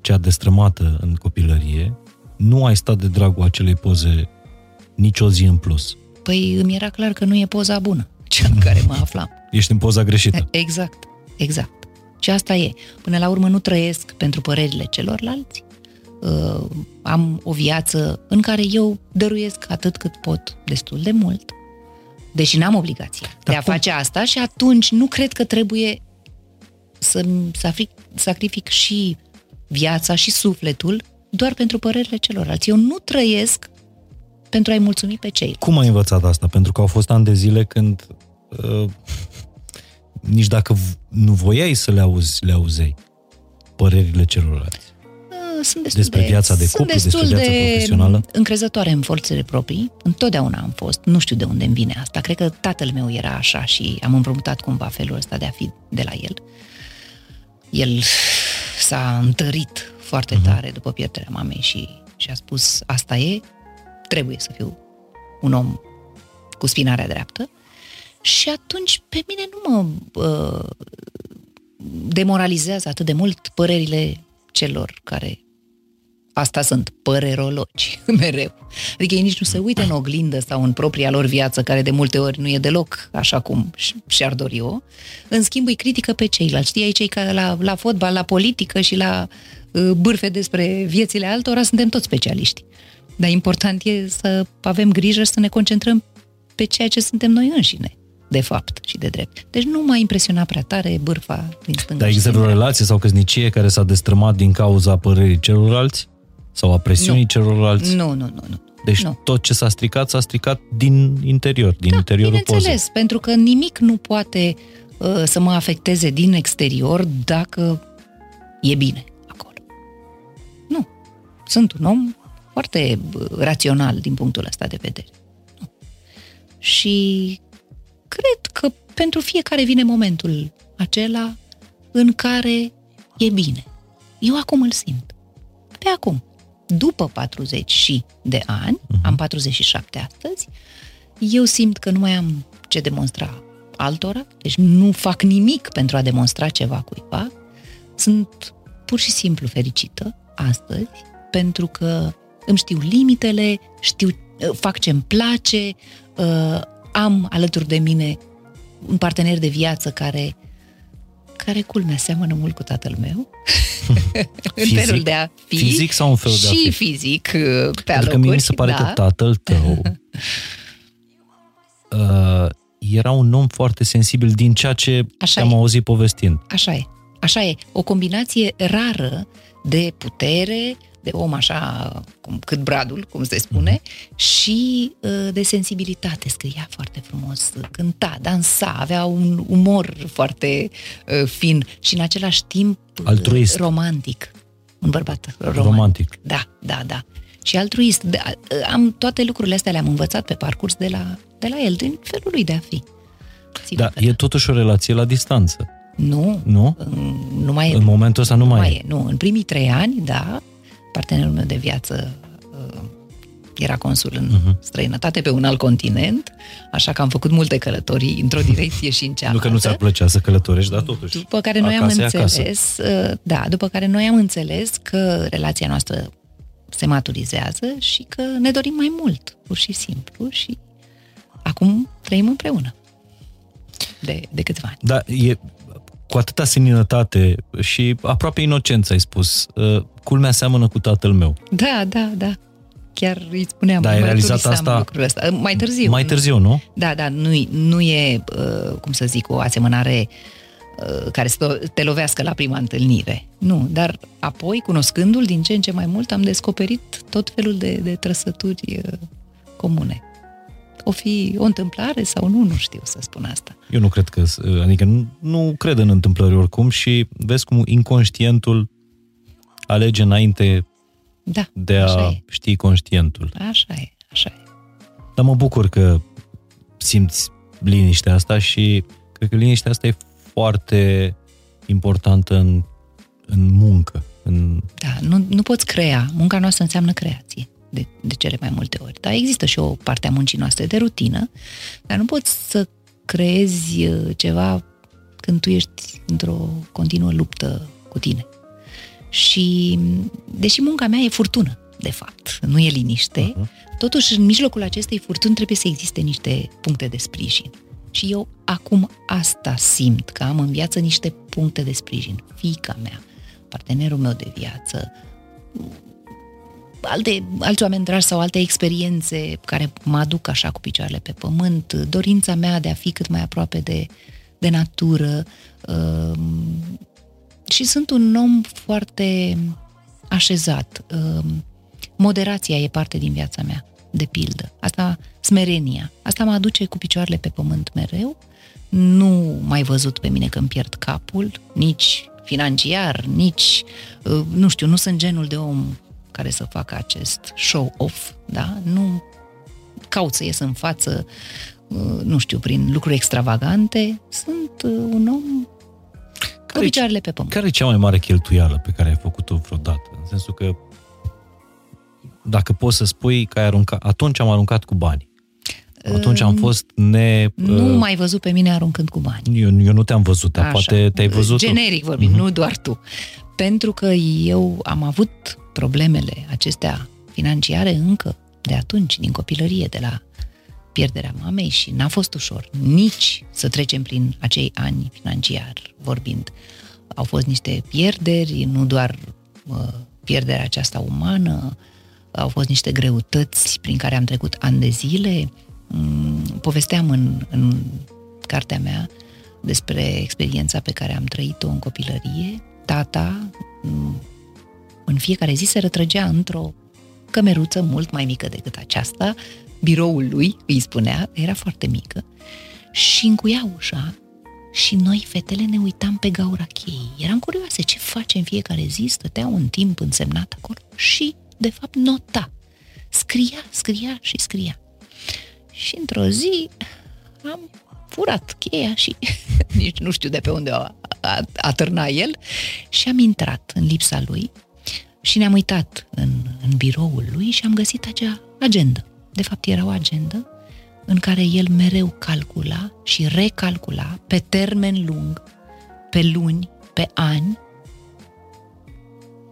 cea destrămată în copilărie, nu ai stat de dragul acelei poze nicio zi în plus. Păi îmi era clar că nu e poza bună, cea în care mă aflam. Ești în poza greșită. Exact, exact. Și asta e. Până la urmă nu trăiesc pentru părerile celorlalți. Uh, am o viață în care eu dăruiesc atât cât pot destul de mult, deși n-am obligația Dar de a cum? face asta și atunci nu cred că trebuie să sacrific și viața și sufletul doar pentru părerile celorlalți. Eu nu trăiesc pentru a-i mulțumi pe cei. Cum ai învățat asta? Pentru că au fost ani de zile când uh, nici dacă nu voiai să le auzi, le auzei părerile celorlalți. Uh, sunt destul despre de, viața de cuplu, despre viața de profesională? încrezătoare în forțele proprii. Întotdeauna am fost. Nu știu de unde îmi vine asta. Cred că tatăl meu era așa și am împrumutat cumva felul ăsta de a fi de la el. El s-a întărit foarte uh-huh. tare după pierderea mamei și, și a spus asta e, trebuie să fiu un om cu spinarea dreaptă. Și atunci pe mine nu mă uh, demoralizează atât de mult părerile celor care asta sunt părerologi mereu. Adică ei nici nu se uită în oglindă sau în propria lor viață, care de multe ori nu e deloc așa cum și-ar dori eu. În schimb îi critică pe ceilalți. Știi, cei care la, la fotbal, la politică și la uh, bârfe despre viețile altora suntem toți specialiști. Dar important e să avem grijă și să ne concentrăm pe ceea ce suntem noi înșine de fapt și de drept. Deci nu m-a impresionat prea tare bârfa din stânga. Dar există vreo relație sau căsnicie care s-a destrămat din cauza părerii celorlalți? Sau a presiunii nu. celorlalți? Nu, nu, nu, nu. Deci nu. tot ce s-a stricat, s-a stricat din interior, din da, interiorul bineînțeles, pozei. pentru că nimic nu poate uh, să mă afecteze din exterior dacă e bine acolo. Nu. Sunt un om foarte rațional din punctul ăsta de vedere. Nu. Și cred că pentru fiecare vine momentul acela în care e bine. Eu acum îl simt. Pe acum. După 40 și de ani, uh-huh. am 47 astăzi, eu simt că nu mai am ce demonstra altora, deci nu fac nimic pentru a demonstra ceva cuiva. Sunt pur și simplu fericită astăzi pentru că îmi știu limitele, știu, fac ce-mi place, uh, am alături de mine un partener de viață care care culmea seamănă mult cu tatăl meu în felul de a fi fizic sau în felul de a fi? și fizic uh, pe Pentru că mie mi se pare da. că tatăl tău uh, era un om foarte sensibil din ceea ce Așa am e. auzit povestind. Așa e. Așa e. O combinație rară de putere, de om așa, cum, cât bradul, cum se spune, mm-hmm. și uh, de sensibilitate. Scria foarte frumos, cânta, dansa, avea un umor foarte uh, fin și în același timp uh, altruist. romantic. Un bărbat romantic. romantic. Da, da, da. Și altruist. Da, am toate lucrurile astea le-am învățat pe parcurs de la, de la el, din felul lui de a fi. Sigur da, e da. totuși o relație la distanță. Nu. Nu? Nu mai e. În momentul ăsta nu, nu mai, mai e. e. Nu, în primii trei ani, da, partenerul meu de viață uh, era consul în uh-huh. străinătate pe un alt continent, așa că am făcut multe călătorii într-o direcție și în cealaltă. Nu că nu ți-ar plăcea să călătorești, dar totuși. După care noi am înțeles, uh, da, după care noi am înțeles că relația noastră se maturizează și că ne dorim mai mult, pur și simplu, și acum trăim împreună de, de câțiva ani. Da, e cu atâta seninătate și aproape inocență ai spus. Uh, culmea seamănă cu tatăl meu. Da, da, da. Chiar îi spuneam. Da, ai realizat asta astea. mai târziu. Mai târziu, nu? Da, da, nu, nu e, uh, cum să zic, o asemănare uh, care să te lovească la prima întâlnire. Nu, dar apoi, cunoscându-l din ce în ce mai mult, am descoperit tot felul de, de trăsături comune o fi o întâmplare sau nu, nu știu să spun asta. Eu nu cred că, adică nu, nu cred în întâmplări oricum și vezi cum inconștientul alege înainte da, de a e. ști conștientul. Așa e, așa e. Dar mă bucur că simți liniștea asta și cred că liniștea asta e foarte importantă în, în muncă. În... Da, nu, nu poți crea. Munca noastră înseamnă creație de, de cele mai multe ori. Da, există și o parte a muncii noastre de rutină, dar nu poți să creezi uh, ceva când tu ești într-o continuă luptă cu tine. Și, deși munca mea e furtună, de fapt, nu e liniște, uh-huh. totuși în mijlocul acestei furtuni trebuie să existe niște puncte de sprijin. Și eu acum asta simt, că am în viață niște puncte de sprijin. Fica mea, partenerul meu de viață, alte, alți oameni dragi sau alte experiențe care mă aduc așa cu picioarele pe pământ, dorința mea de a fi cât mai aproape de, de natură. Uh, și sunt un om foarte așezat. Uh, moderația e parte din viața mea, de pildă. Asta, smerenia. Asta mă aduce cu picioarele pe pământ mereu. Nu mai văzut pe mine că îmi pierd capul, nici financiar, nici, uh, nu știu, nu sunt genul de om care să facă acest show-off, da? Nu caut să ies în față, uh, nu știu, prin lucruri extravagante. Sunt uh, un om cu picioarele pe pământ. Care e cea mai mare cheltuială pe care ai făcut-o vreodată? În sensul că dacă poți să spui că ai aruncat, atunci am aruncat cu bani. Atunci am fost ne... Nu uh, mai văzut pe mine aruncând cu bani. Eu, eu nu te-am văzut, dar poate te-ai văzut. Generic vorbim, uh-huh. nu doar tu. Pentru că eu am avut problemele acestea financiare încă de atunci, din copilărie, de la pierderea mamei și n-a fost ușor nici să trecem prin acei ani financiar vorbind. Au fost niște pierderi, nu doar uh, pierderea aceasta umană, au fost niște greutăți prin care am trecut ani de zile. Mm, povesteam în, în cartea mea despre experiența pe care am trăit-o în copilărie. Tata, mm, în fiecare zi, se rătrăgea într-o cămeruță mult mai mică decât aceasta, biroul lui, îi spunea, era foarte mică, și încuia ușa și noi, fetele, ne uitam pe gaura cheii. Eram curioase ce face în fiecare zi, stătea un timp însemnat acolo și, de fapt, nota. Scria, scria și scria. Și într-o zi am furat cheia și nici nu știu de pe unde a, a, a târna el și am intrat în lipsa lui și ne-am uitat în, în biroul lui și am găsit acea agendă. De fapt, era o agendă în care el mereu calcula și recalcula pe termen lung, pe luni, pe ani,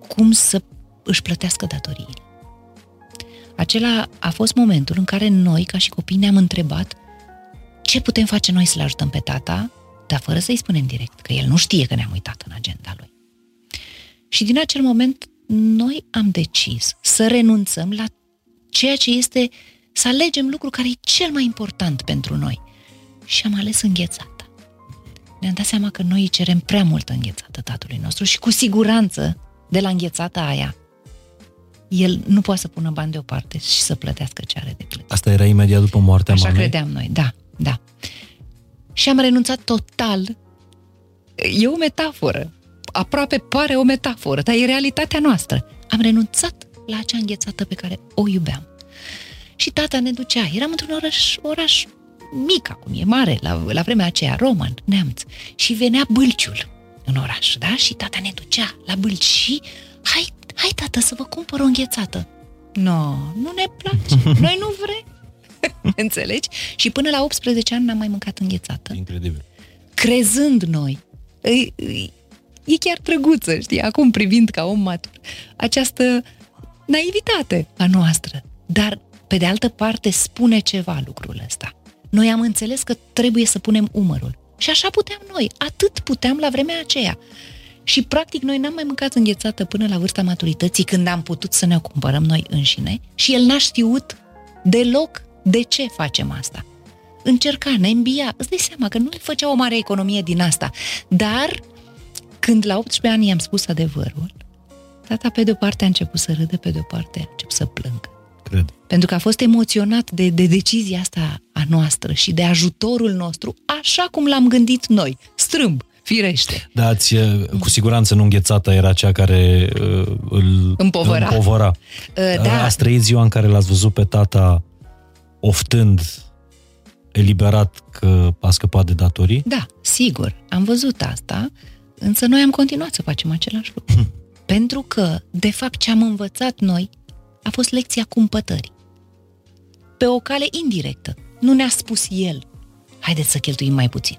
cum să își plătească datoriile. Acela a fost momentul în care noi, ca și copii, ne-am întrebat ce putem face noi să-l ajutăm pe tata, dar fără să-i spunem direct, că el nu știe că ne-am uitat în agenda lui. Și din acel moment, noi am decis să renunțăm la ceea ce este, să alegem lucru care e cel mai important pentru noi. Și am ales înghețata. Ne-am dat seama că noi îi cerem prea multă înghețată tatălui nostru și cu siguranță de la înghețata aia el nu poate să pună bani deoparte și să plătească ce are de plătit. Asta era imediat după moartea Așa mamei? credeam noi, da, da. Și am renunțat total. E o metaforă. Aproape pare o metaforă, dar e realitatea noastră. Am renunțat la acea înghețată pe care o iubeam. Și tata ne ducea. Eram într-un oraș, oraș mic acum, e mare, la, la vremea aceea, roman, neamț. Și venea bâlciul în oraș, da? Și tata ne ducea la bâlci și hai hai tată să vă cumpăr o înghețată. No, nu ne place, noi nu vrem. Înțelegi? Și până la 18 ani n-am mai mâncat înghețată. Incredibil. Crezând noi. E, e chiar drăguță, știi, acum privind ca om matur, această naivitate a noastră. Dar, pe de altă parte, spune ceva lucrul ăsta. Noi am înțeles că trebuie să punem umărul. Și așa puteam noi, atât puteam la vremea aceea. Și practic noi n-am mai mâncat înghețată până la vârsta maturității când am putut să ne o cumpărăm noi înșine și el n-a știut deloc de ce facem asta. Încerca, ne îmbia, îți dai seama că nu le făcea o mare economie din asta. Dar când la 18 ani i-am spus adevărul, tata pe de-o parte a început să râde, pe de-o parte a început să plângă. Cred. Pentru că a fost emoționat de, de decizia asta a noastră și de ajutorul nostru, așa cum l-am gândit noi, strâmb firește. Da, ați, cu siguranță nu înghețata era cea care uh, îl împovăra. împovăra. Uh, da. Ați trăit ziua în care l-ați văzut pe tata oftând eliberat că a scăpat de datorii? Da, sigur, am văzut asta, însă noi am continuat să facem același lucru. Pentru că, de fapt, ce am învățat noi a fost lecția cumpătării. Pe o cale indirectă. Nu ne-a spus el, haideți să cheltuim mai puțin.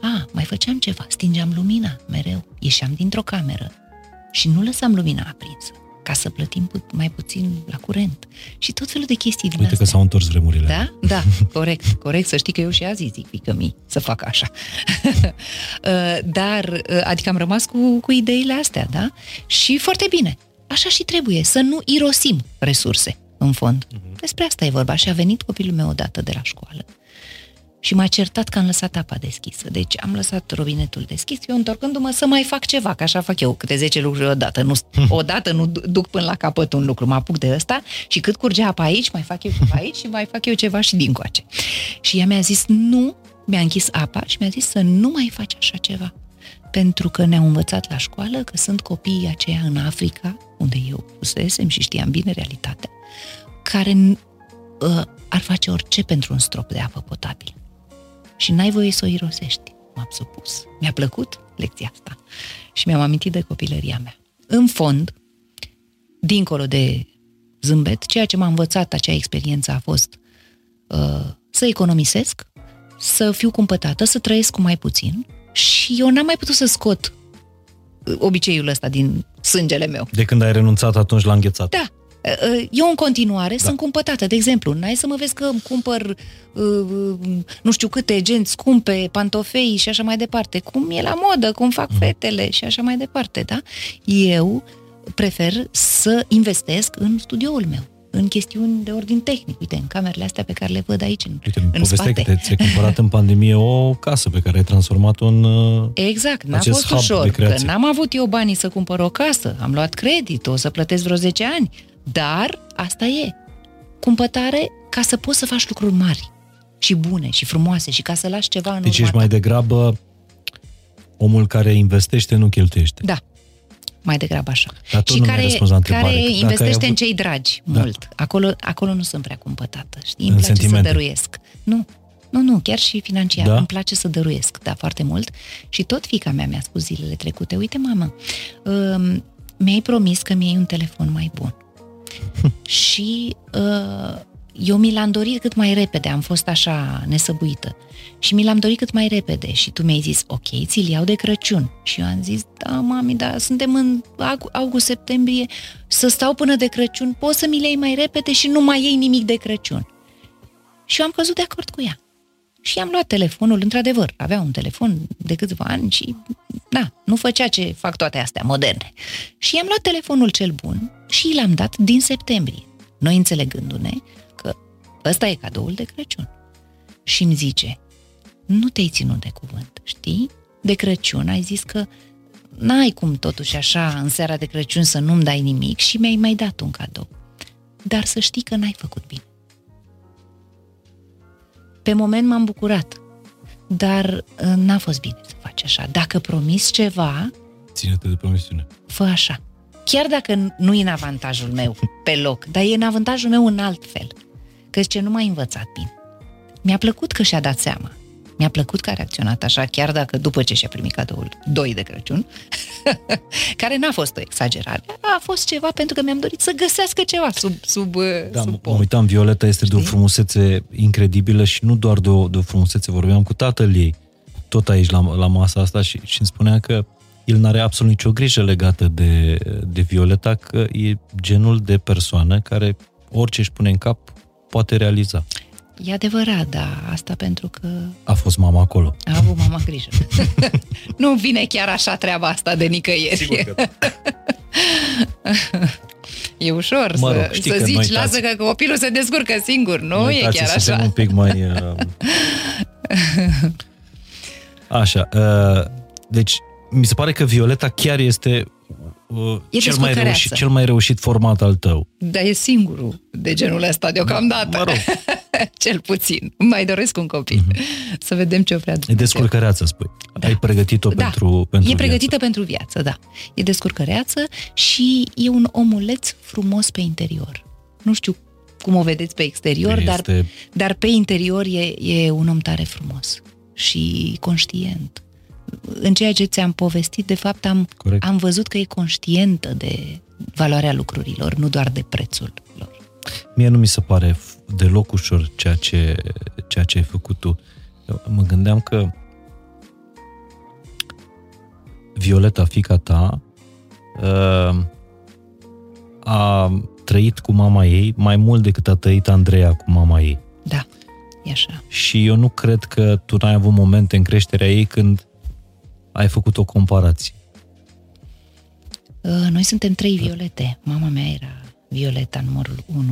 A, mai făceam ceva, stingeam lumina mereu, ieșeam dintr-o cameră și nu lăsam lumina aprinsă ca să plătim pu- mai puțin la curent și tot felul de chestii din Uite astea. că s-au întors vremurile. Da? Da, corect, corect. Să știi că eu și azi zic fică mi să fac așa. Uh, Dar, uh, adică am rămas cu, cu ideile astea, da? Și foarte bine. Așa și trebuie, să nu irosim resurse, în fond. Despre asta e vorba. Și a venit copilul meu odată de la școală și m-a certat că am lăsat apa deschisă. Deci am lăsat robinetul deschis, eu întorcându-mă să mai fac ceva, că așa fac eu, câte 10 lucruri odată. Nu, odată nu duc până la capăt un lucru, mă apuc de ăsta și cât curge apa aici, mai fac eu ceva aici și mai fac eu ceva și dincoace. Și ea mi-a zis nu, mi-a închis apa și mi-a zis să nu mai faci așa ceva. Pentru că ne-au învățat la școală că sunt copiii aceia în Africa, unde eu fusesem și știam bine realitatea, care uh, ar face orice pentru un strop de apă potabilă și n-ai voie să o irosești. M-am supus. Mi-a plăcut lecția asta și mi-am amintit de copilăria mea. În fond, dincolo de zâmbet, ceea ce m-a învățat acea experiență a fost uh, să economisesc, să fiu cumpătată, să trăiesc cu mai puțin și eu n-am mai putut să scot uh, obiceiul ăsta din sângele meu. De când ai renunțat atunci la înghețat. Da. Eu în continuare da. sunt cumpătată. De exemplu, n-ai să mă vezi că îmi cumpăr uh, nu știu câte genți scumpe, pantofei și așa mai departe. Cum e la modă, cum fac fetele și așa mai departe, da? Eu prefer să investesc în studioul meu în chestiuni de ordin tehnic. Uite, în camerele astea pe care le văd aici, în, Uite, în spate. că ți-ai cumpărat în pandemie o casă pe care ai transformat-o în uh, Exact, n-a acest fost hub ușor, de că creație. n-am avut eu banii să cumpăr o casă, am luat credit, o să plătesc vreo 10 ani, dar asta e. Cumpătare ca să poți să faci lucruri mari și bune și frumoase și ca să lași ceva în Deci urma ești mai ta. degrabă omul care investește, nu cheltuiește. Da, mai degrabă așa. Dar tot și nu mi-ai care, răspuns la întrebare. care Dacă ai investește avut- în cei dragi Da. mult. Acolo, acolo nu sunt prea cumpătată, știi? În Îmi place sentimente. să dăruiesc. Nu, nu, nu, chiar și financiar. Da? Îmi place să dăruiesc, da, foarte mult. Și tot fica mea mi-a spus zilele trecute, uite, mamă, um, mi-ai promis că mi-ai un telefon mai bun. și uh, eu mi l-am dorit cât mai repede, am fost așa nesăbuită. Și mi l-am dorit cât mai repede și tu mi-ai zis, ok, ți-l iau de Crăciun. Și eu am zis, da, mami, da, suntem în aug- august-septembrie, să stau până de Crăciun, poți să mi le iei mai repede și nu mai iei nimic de Crăciun. Și eu am căzut de acord cu ea. Și am luat telefonul, într-adevăr, avea un telefon de câțiva ani și, da, nu făcea ce fac toate astea moderne. Și i-am luat telefonul cel bun și l-am dat din septembrie. Noi înțelegându-ne că ăsta e cadoul de Crăciun. Și îmi zice, nu te-ai ținut de cuvânt, știi? De Crăciun ai zis că n-ai cum totuși așa în seara de Crăciun să nu-mi dai nimic și mi-ai mai dat un cadou. Dar să știi că n-ai făcut bine. Pe moment m-am bucurat, dar uh, n-a fost bine să faci așa. Dacă promis ceva, Ține-te de promisiune. fă așa. Chiar dacă nu e în avantajul meu pe loc, dar e în avantajul meu în alt fel. Că ce nu m-a învățat bine. Mi-a plăcut că și-a dat seama. Mi-a plăcut că a reacționat așa, chiar dacă după ce și-a primit cadoul 2 de Crăciun, care n-a fost o exagerare, a fost ceva pentru că mi-am dorit să găsească ceva sub, sub, Da, sub mă pom. uitam, Violeta este de o Știi? frumusețe incredibilă și nu doar de o, de o frumusețe, vorbeam cu tatăl ei, tot aici la, la masa asta și, și îmi spunea că el n-are absolut nicio grijă legată de, de Violeta, că e genul de persoană care orice își pune în cap poate realiza. E adevărat, da, asta pentru că A fost mama acolo. a avut mama grijă. nu vine chiar așa treaba asta de nicăieri. Sigur că- E ușor Mă rog, să, știi să că zici, noi lasă tați- că copilul se descurcă singur. Nu Noi e tații chiar suntem așa. un pic mai... uh, Așa, uh, deci mi se pare că Violeta chiar este uh, E cel, mai descurcăreață. reușit, cel mai reușit format al tău. Dar e singurul de genul ăsta deocamdată. Mă rog. Cel puțin. Îmi Mai doresc un copil. Să vedem ce o vrea E Dumnezeu. descurcăreață, spui. Da. Ai pregătit-o Da. pentru, pentru e pregătită viață. pentru viață, da. E descurcăreață și e un omuleț frumos pe interior. Nu știu cum o vedeți pe exterior, Este- dar, dar pe interior e, e un om tare frumos și conștient. În ceea ce ți-am povestit, de fapt, am, Corect. am văzut că e conștientă de valoarea lucrurilor, nu doar de prețul lor. Mie nu mi se pare f- deloc ușor ceea ce, ceea ce ai făcut tu. Eu mă gândeam că Violeta, fica ta, uh, a trăit cu mama ei mai mult decât a trăit Andreea cu mama ei. Da, e așa. Și eu nu cred că tu n-ai avut momente în creșterea ei când ai făcut o comparație. Uh, Noi suntem trei Violete. Mama mea era Violeta numărul 1.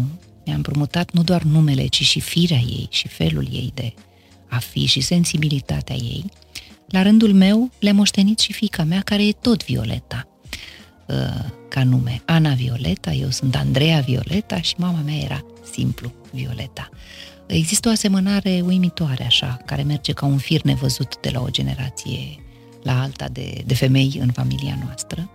Mi-a împrumutat nu doar numele, ci și firea ei și felul ei de a fi și sensibilitatea ei. La rândul meu le-a moștenit și fica mea, care e tot Violeta uh, ca nume. Ana Violeta, eu sunt Andreea Violeta și mama mea era simplu Violeta. Există o asemănare uimitoare așa, care merge ca un fir nevăzut de la o generație la alta de, de femei în familia noastră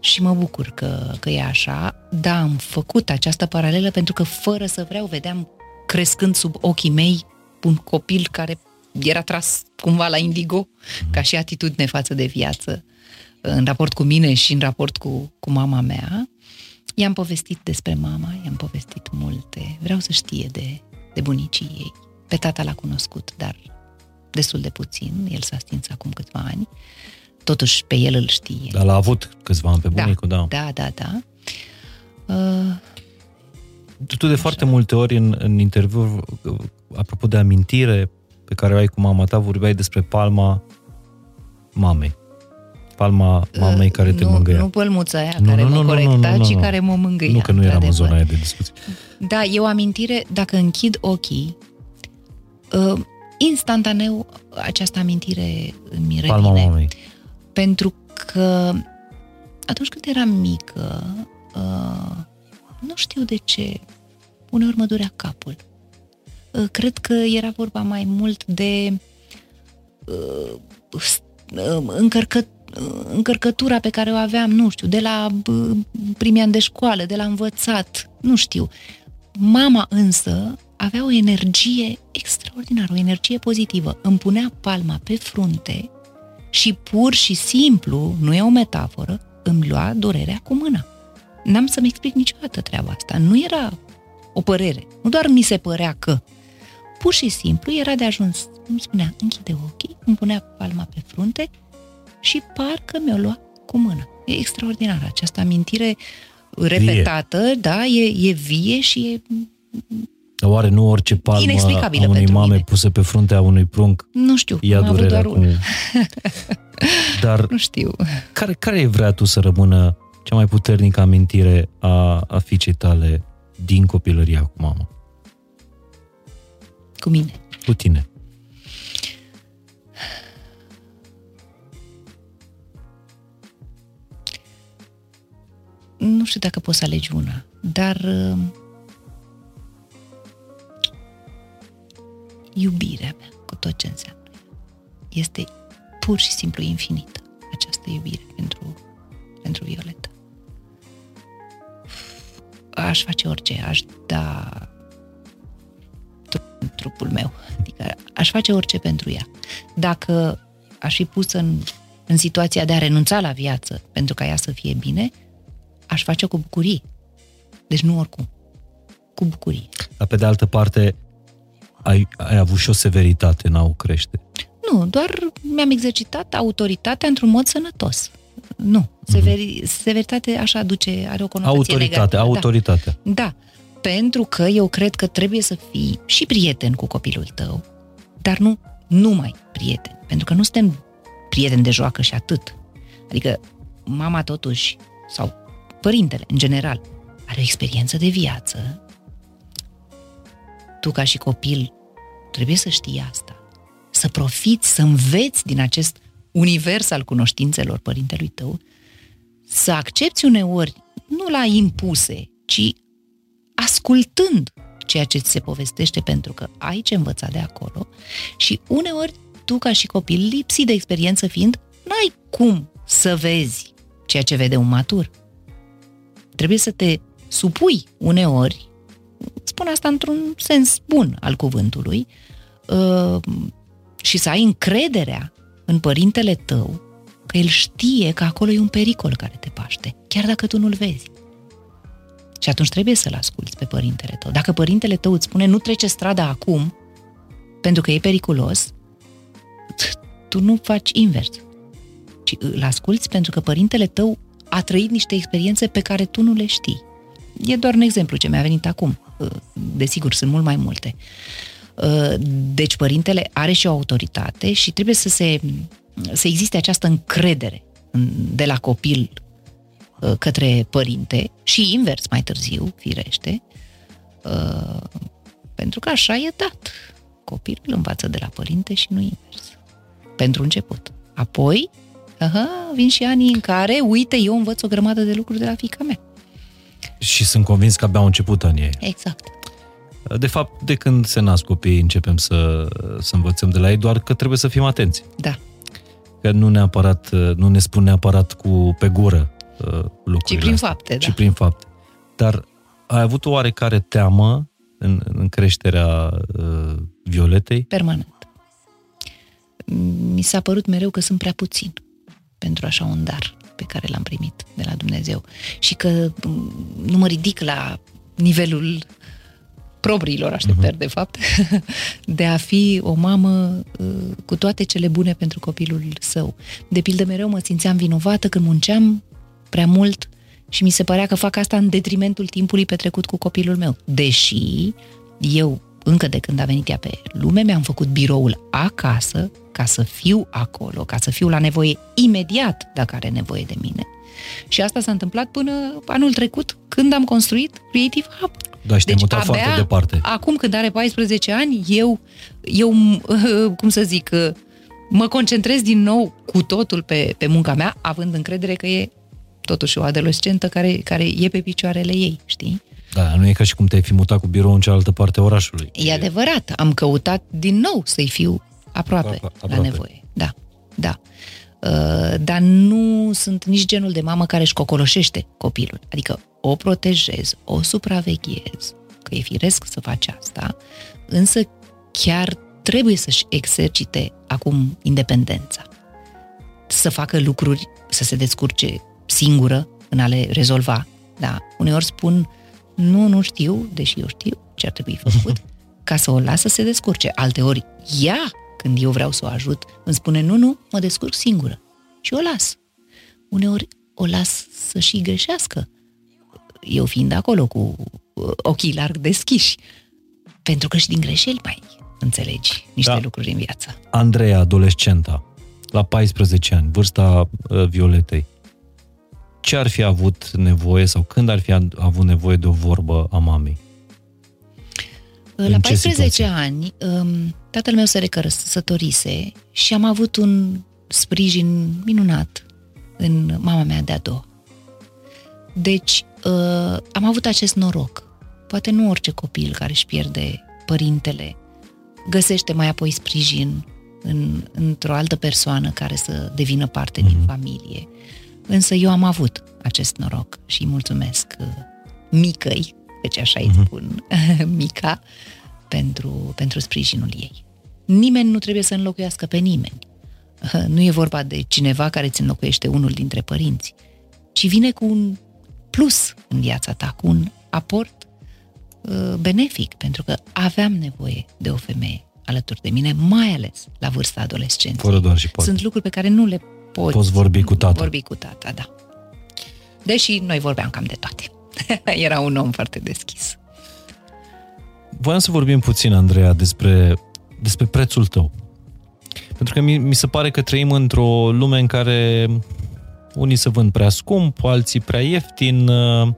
și mă bucur că, că e așa. Da, am făcut această paralelă pentru că fără să vreau vedeam crescând sub ochii mei un copil care era tras cumva la indigo ca și atitudine față de viață în raport cu mine și în raport cu, cu mama mea. I-am povestit despre mama, i-am povestit multe. Vreau să știe de, de bunicii ei. Pe tata l-a cunoscut, dar destul de puțin. El s-a stins acum câțiva ani. Totuși, pe el îl știe. Dar l-a avut câțiva ani pe bunicul, da. Da, da, da. Uh, Tu, tu de foarte multe ori în, în interviu, apropo de amintire pe care o ai cu mama ta, vorbeai despre palma mamei. Palma mamei care te nu, mângâia. Nu pălmuța aia Nu, care nu, mă nu, nu, corecta, nu, nu, ci nu. care mă mângâia. Nu că nu eram în într-adevăr. zona aia de discuție. Da, e o amintire, dacă închid ochii, uh, instantaneu această amintire îmi revine. Palma mamei. Pentru că atunci când eram mică, uh, nu știu de ce, uneori mă durea capul. Uh, cred că era vorba mai mult de uh, s- uh, încărcă, uh, încărcătura pe care o aveam, nu știu, de la uh, primii ani de școală, de la învățat, nu știu. Mama însă avea o energie extraordinară, o energie pozitivă. Îmi punea palma pe frunte și pur și simplu, nu e o metaforă, îmi lua durerea cu mâna. N-am să-mi explic niciodată treaba asta. Nu era o părere. Nu doar mi se părea că. Pur și simplu era de ajuns. Îmi spunea, închide ochii, îmi punea palma pe frunte și parcă mi-o lua cu mâna. E extraordinar această amintire repetată, da, e, e vie și e Dar Oare nu orice palmă Inexplicabilă a unei pentru mame mine. pusă pe fruntea unui prunc nu știu, ia am avut durerea doar cu... una. Dar Nu știu. care, care vrea tu să rămână cea mai puternică amintire a, a fiicei tale din copilăria cu mama? Cu mine. Cu tine. Nu știu dacă poți să alegi una, dar iubirea mea, cu tot ce înseamnă, este pur și simplu infinită această iubire pentru, pentru Violeta. Aș face orice, aș da tru- trupul meu, adică aș face orice pentru ea. Dacă aș fi pus în, în situația de a renunța la viață pentru ca ea să fie bine, aș face cu bucurie. Deci nu oricum. Cu bucurie. Dar pe de altă parte, ai, ai avut și o severitate în a o crește. Nu, doar mi-am exercitat autoritatea într-un mod sănătos. Nu. Severi, severitate așa aduce, are o conotație Autoritate, negativă. autoritatea. Da. da. Pentru că eu cred că trebuie să fii și prieten cu copilul tău, dar nu numai prieten. Pentru că nu suntem prieteni de joacă și atât. Adică mama totuși, sau părintele în general, are o experiență de viață. Tu ca și copil trebuie să știi asta. Să profiți, să înveți din acest univers al cunoștințelor părintelui tău, să accepti uneori, nu la impuse, ci ascultând ceea ce ți se povestește pentru că ai ce învăța de acolo și uneori tu ca și copil, lipsit de experiență fiind, n-ai cum să vezi ceea ce vede un matur. Trebuie să te supui uneori, spun asta într-un sens bun al cuvântului, uh, și să ai încrederea în părintele tău că el știe că acolo e un pericol care te paște, chiar dacă tu nu-l vezi. Și atunci trebuie să-l asculți pe părintele tău. Dacă părintele tău îți spune nu trece strada acum, pentru că e periculos, tu nu faci invers. Ci îl asculți pentru că părintele tău a trăit niște experiențe pe care tu nu le știi. E doar un exemplu ce mi-a venit acum. Desigur, sunt mult mai multe. Deci părintele are și o autoritate și trebuie să se să existe această încredere de la copil uh, către părinte și invers mai târziu, firește, uh, pentru că așa e dat. Copilul învață de la părinte și nu invers. Pentru început. Apoi, aha, vin și anii în care, uite, eu învăț o grămadă de lucruri de la fica mea. Și sunt convins că abia au început anii Exact. De fapt, de când se nasc copiii, începem să, să învățăm de la ei, doar că trebuie să fim atenți. Da că nu neapărat, uh, nu ne spun neapărat cu pe gură uh, lucrurile Ci prin astea, fapte, ci da. prin fapte. Dar ai avut o oarecare teamă în, în creșterea uh, Violetei? Permanent. Mi s-a părut mereu că sunt prea puțin pentru așa un dar pe care l-am primit de la Dumnezeu și că mm, nu mă ridic la nivelul propriilor așteptări, uh-huh. de fapt, de a fi o mamă uh, cu toate cele bune pentru copilul său. De pildă, mereu mă simțeam vinovată când munceam prea mult și mi se părea că fac asta în detrimentul timpului petrecut cu copilul meu. Deși eu, încă de când a venit ea pe lume, mi-am făcut biroul acasă ca să fiu acolo, ca să fiu la nevoie imediat dacă are nevoie de mine. Și asta s-a întâmplat până anul trecut, când am construit Creative Hub. Da, și deci, mutat foarte departe. acum când are 14 ani, eu, eu, cum să zic, mă concentrez din nou cu totul pe, pe munca mea, având încredere că e totuși o adolescentă care, care e pe picioarele ei, știi? Da, nu e ca și cum te-ai fi mutat cu birou în cealaltă parte a orașului. E adevărat, am căutat din nou să-i fiu aproape, aproape. la nevoie. Da, da. Uh, dar nu sunt nici genul de mamă care își cocoloșește copilul. Adică o protejez, o supraveghez, că e firesc să faci asta, însă chiar trebuie să-și exercite acum independența. Să facă lucruri, să se descurce singură în a le rezolva. Da, uneori spun, nu, nu știu, deși eu știu ce ar trebui făcut, ca să o las să se descurce. Alteori, ea când eu vreau să o ajut, îmi spune, nu, nu, mă descurc singură. Și o las. Uneori o las să și greșească, eu fiind acolo cu uh, ochii larg deschiși, pentru că și din greșeli mai înțelegi niște da. lucruri în viață. Andreea, adolescenta, la 14 ani, vârsta uh, Violetei, ce ar fi avut nevoie sau când ar fi avut nevoie de o vorbă a mamei? La 14 ani, um, tatăl meu se recăsătorise și am avut un sprijin minunat în mama mea de-a doua. Deci, uh, am avut acest noroc. Poate nu orice copil care își pierde părintele găsește mai apoi sprijin în, într-o altă persoană care să devină parte mm-hmm. din mhm. familie. Însă eu am avut acest noroc și îi mulțumesc uh, micăi deci așa îi mhm. spun, mica, pentru, pentru sprijinul ei. Nimeni nu trebuie să înlocuiască pe nimeni. Nu e vorba de cineva care îți înlocuiește unul dintre părinți, ci vine cu un plus în viața ta, cu un aport uh, benefic, pentru că aveam nevoie de o femeie alături de mine, mai ales la vârsta adolescenței. Fără doar și poate. Sunt lucruri pe care nu le poți, poți vorbi cu tata. Vorbi cu tata, da. Deși noi vorbeam cam de toate. Era un om foarte deschis. Voiam să vorbim puțin, Andreea, despre, despre prețul tău. Pentru că mi, mi se pare că trăim într-o lume în care unii se vând prea scump, alții prea ieftin, uh,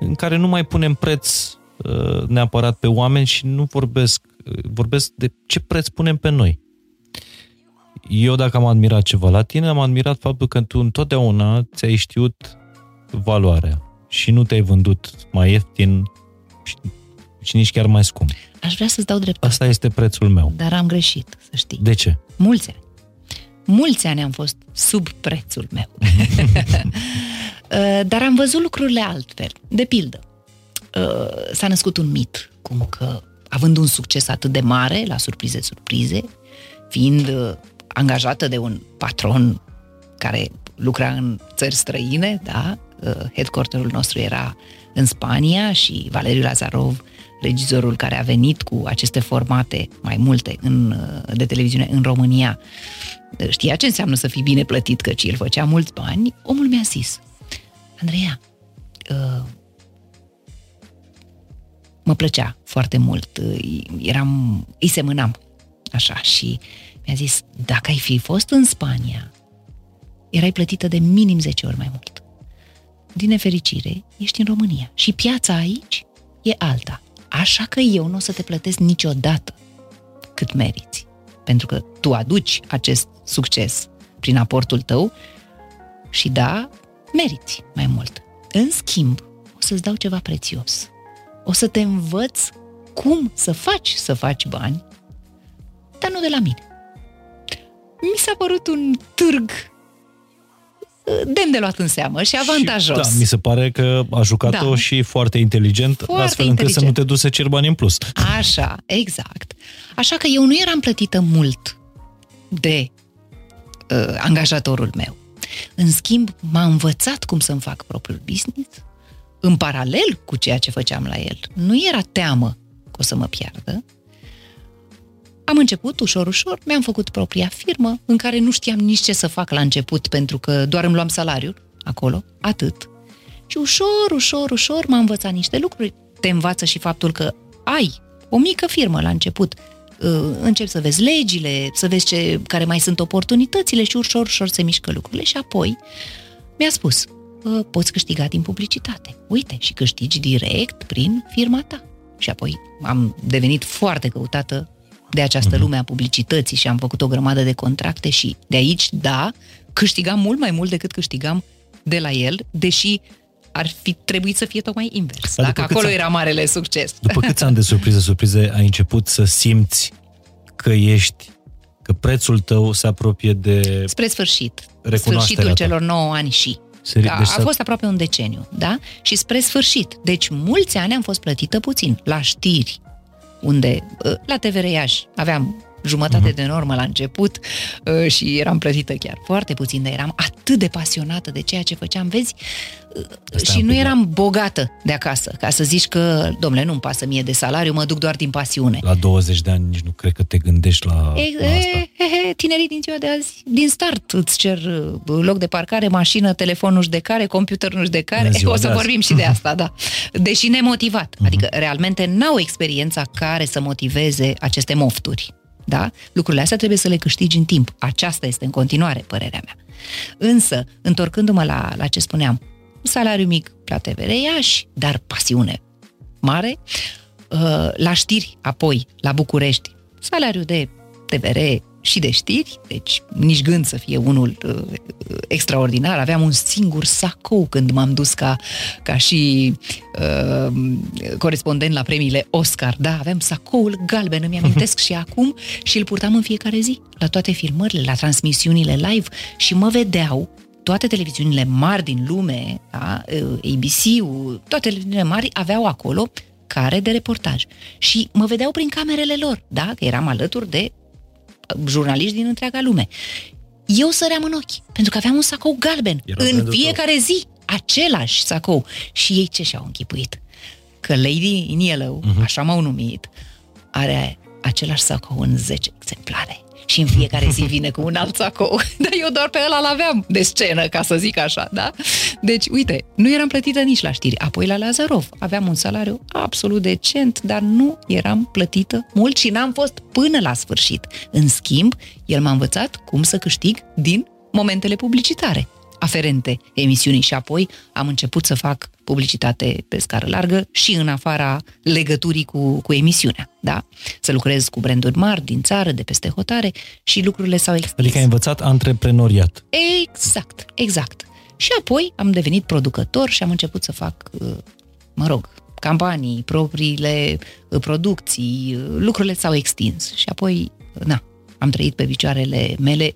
în care nu mai punem preț uh, neapărat pe oameni și nu vorbesc, vorbesc de ce preț punem pe noi. Eu dacă am admirat ceva la tine, am admirat faptul că tu întotdeauna ți-ai știut valoarea și nu te-ai vândut mai ieftin și, și nici chiar mai scump. Aș vrea să-ți dau dreptate. Asta este prețul meu. Dar am greșit, să știi. De ce? Mulți ani. Mulți ani am fost sub prețul meu. Uh, dar am văzut lucrurile altfel. De pildă, uh, s-a născut un mit cum că, având un succes atât de mare, la surprize, surprize, fiind uh, angajată de un patron care lucra în țări străine, da, uh, headquarterul nostru era în Spania și Valeriu Lazarov, regizorul care a venit cu aceste formate mai multe în, uh, de televiziune în România, știa ce înseamnă să fii bine plătit, căci el făcea mulți bani, omul mi-a zis, Andreea, uh, mă plăcea foarte mult, uh, eram, îi semănam, așa, și mi-a zis, dacă ai fi fost în Spania, erai plătită de minim 10 ori mai mult. Din nefericire, ești în România și piața aici e alta. Așa că eu nu o să te plătesc niciodată cât meriți. Pentru că tu aduci acest succes prin aportul tău și da, meriți mai mult. În schimb, o să-ți dau ceva prețios. O să te învăț cum să faci să faci bani, dar nu de la mine. Mi s-a părut un târg demn de luat în seamă și avantajos. Și, da, mi se pare că a jucat-o da. și foarte inteligent, foarte astfel încât inteligent. să nu te duci să cer bani în plus. Așa, exact. Așa că eu nu eram plătită mult de uh, angajatorul meu. În schimb, m-a învățat cum să-mi fac propriul business, în paralel cu ceea ce făceam la el. Nu era teamă că o să mă piardă, am început ușor, ușor, mi-am făcut propria firmă, în care nu știam nici ce să fac la început, pentru că doar îmi luam salariul acolo, atât. Și ușor, ușor, ușor m-am învățat niște lucruri. Te învață și faptul că ai o mică firmă la început, uh, începi să vezi legile, să vezi ce, care mai sunt oportunitățile și ușor, ușor se mișcă lucrurile. Și apoi mi-a spus, poți câștiga din publicitate. Uite, și câștigi direct prin firma ta. Și apoi am devenit foarte căutată de această uh-huh. lume a publicității și am făcut o grămadă de contracte și de aici, da, câștigam mult mai mult decât câștigam de la el, deși ar fi trebuit să fie tocmai invers. Dar dacă acolo era marele succes. După câți ani de surprize, surprize, ai început să simți că ești, că prețul tău se apropie de Spre sfârșit. Sfârșitul ta. celor 9 ani și. Seri, a, deci a fost aproape un deceniu, da? Și spre sfârșit. Deci mulți ani am fost plătită puțin. La știri, unde uh, la TVR Iași aveam jumătate uh-huh. de normă la început uh, și eram plătită chiar foarte puțin, dar eram atât de pasionată de ceea ce făceam, vezi, Asta și nu eram bogată de acasă, ca să zici că, domnule, nu-mi pasă mie de salariu, mă duc doar din pasiune. La 20 de ani nici nu cred că te gândești la, e, la asta. E, e, tinerii din ziua de azi, din start, îți cer uh, loc de parcare, mașină, telefon nu de care, computer nu de care. O să vorbim și de asta, da. Deși nemotivat. Uh-huh. Adică, realmente, n-au experiența care să motiveze aceste mofturi. Da? Lucrurile astea trebuie să le câștigi în timp. Aceasta este în continuare părerea mea. Însă, întorcându-mă la, la ce spuneam, salariu mic la TVR Iași, dar pasiune mare. Uh, la știri, apoi, la București, salariu de TVR și de știri, deci nici gând să fie unul uh, extraordinar. Aveam un singur sacou când m-am dus ca, ca și uh, corespondent la premiile Oscar. Da, aveam sacoul galben, îmi amintesc și acum și îl purtam în fiecare zi, la toate filmările, la transmisiunile live și mă vedeau toate televiziunile mari din lume, da, ABC-ul, toate televiziunile mari aveau acolo care de reportaj. Și mă vedeau prin camerele lor, da, că eram alături de uh, jurnaliști din întreaga lume. Eu săream în ochi, pentru că aveam un sacou galben Era în fiecare tău. zi, același sacou. Și ei ce și-au închipuit? Că Lady in Yellow, uh-huh. așa m-au numit, are același sacou în 10 exemplare și în fiecare zi vine cu un alt sacou. Dar eu doar pe ăla l-aveam de scenă, ca să zic așa, da? Deci, uite, nu eram plătită nici la știri. Apoi la Lazarov aveam un salariu absolut decent, dar nu eram plătită mult și n-am fost până la sfârșit. În schimb, el m-a învățat cum să câștig din momentele publicitare aferente emisiunii și apoi am început să fac publicitate pe scară largă și în afara legăturii cu, cu emisiunea, da? Să lucrez cu branduri mari din țară, de peste hotare și lucrurile s-au extins. Adică ai învățat antreprenoriat. Exact, exact. Și apoi am devenit producător și am început să fac, uh, mă rog, campanii, propriile uh, producții, uh, lucrurile s-au extins. Și apoi, na, am trăit pe picioarele mele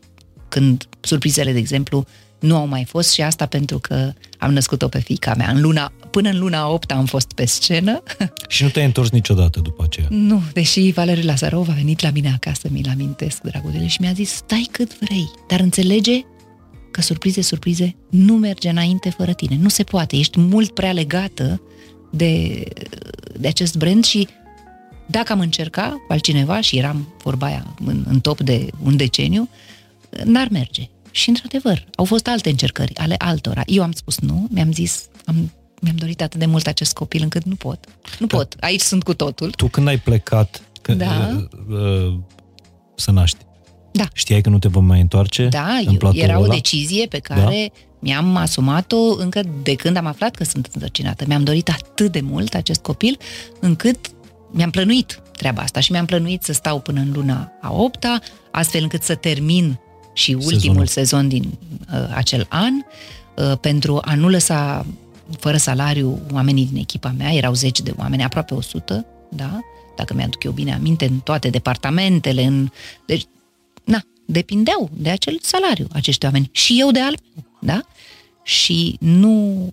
când surprizele, de exemplu, nu au mai fost și asta pentru că am născut-o pe fica mea în luna până în luna 8 am fost pe scenă. Și nu te-ai întors niciodată după aceea? Nu, deși Valeriu Lazarov a venit la mine acasă, mi-l amintesc, dragul și mi-a zis, stai cât vrei, dar înțelege că surprize, surprize, nu merge înainte fără tine. Nu se poate, ești mult prea legată de, de acest brand și dacă am încerca cu altcineva și eram vorba aia în, în top de un deceniu, n-ar merge. Și într-adevăr, au fost alte încercări ale altora. Eu am spus nu, mi-am zis, am, mi-am dorit atât de mult acest copil încât nu pot. Nu da. pot. Aici sunt cu totul. Tu când ai plecat când, da. uh, uh, să naști, da. Știai că nu te vom mai întoarce? Da, eu, era ăla? o decizie pe care da? mi-am asumat-o încă de când am aflat că sunt însărcinată. Mi-am dorit atât de mult acest copil, încât mi-am plănuit treaba asta și mi-am plănuit să stau până în luna a opta, astfel încât să termin și ultimul Sezonul. sezon din uh, acel an, uh, pentru a nu lăsa fără salariu oamenii din echipa mea, erau zeci de oameni, aproape 100, da? dacă mi-aduc eu bine aminte, în toate departamentele, în... deci na, depindeau de acel salariu acești oameni. Și eu de al meu, da? Și nu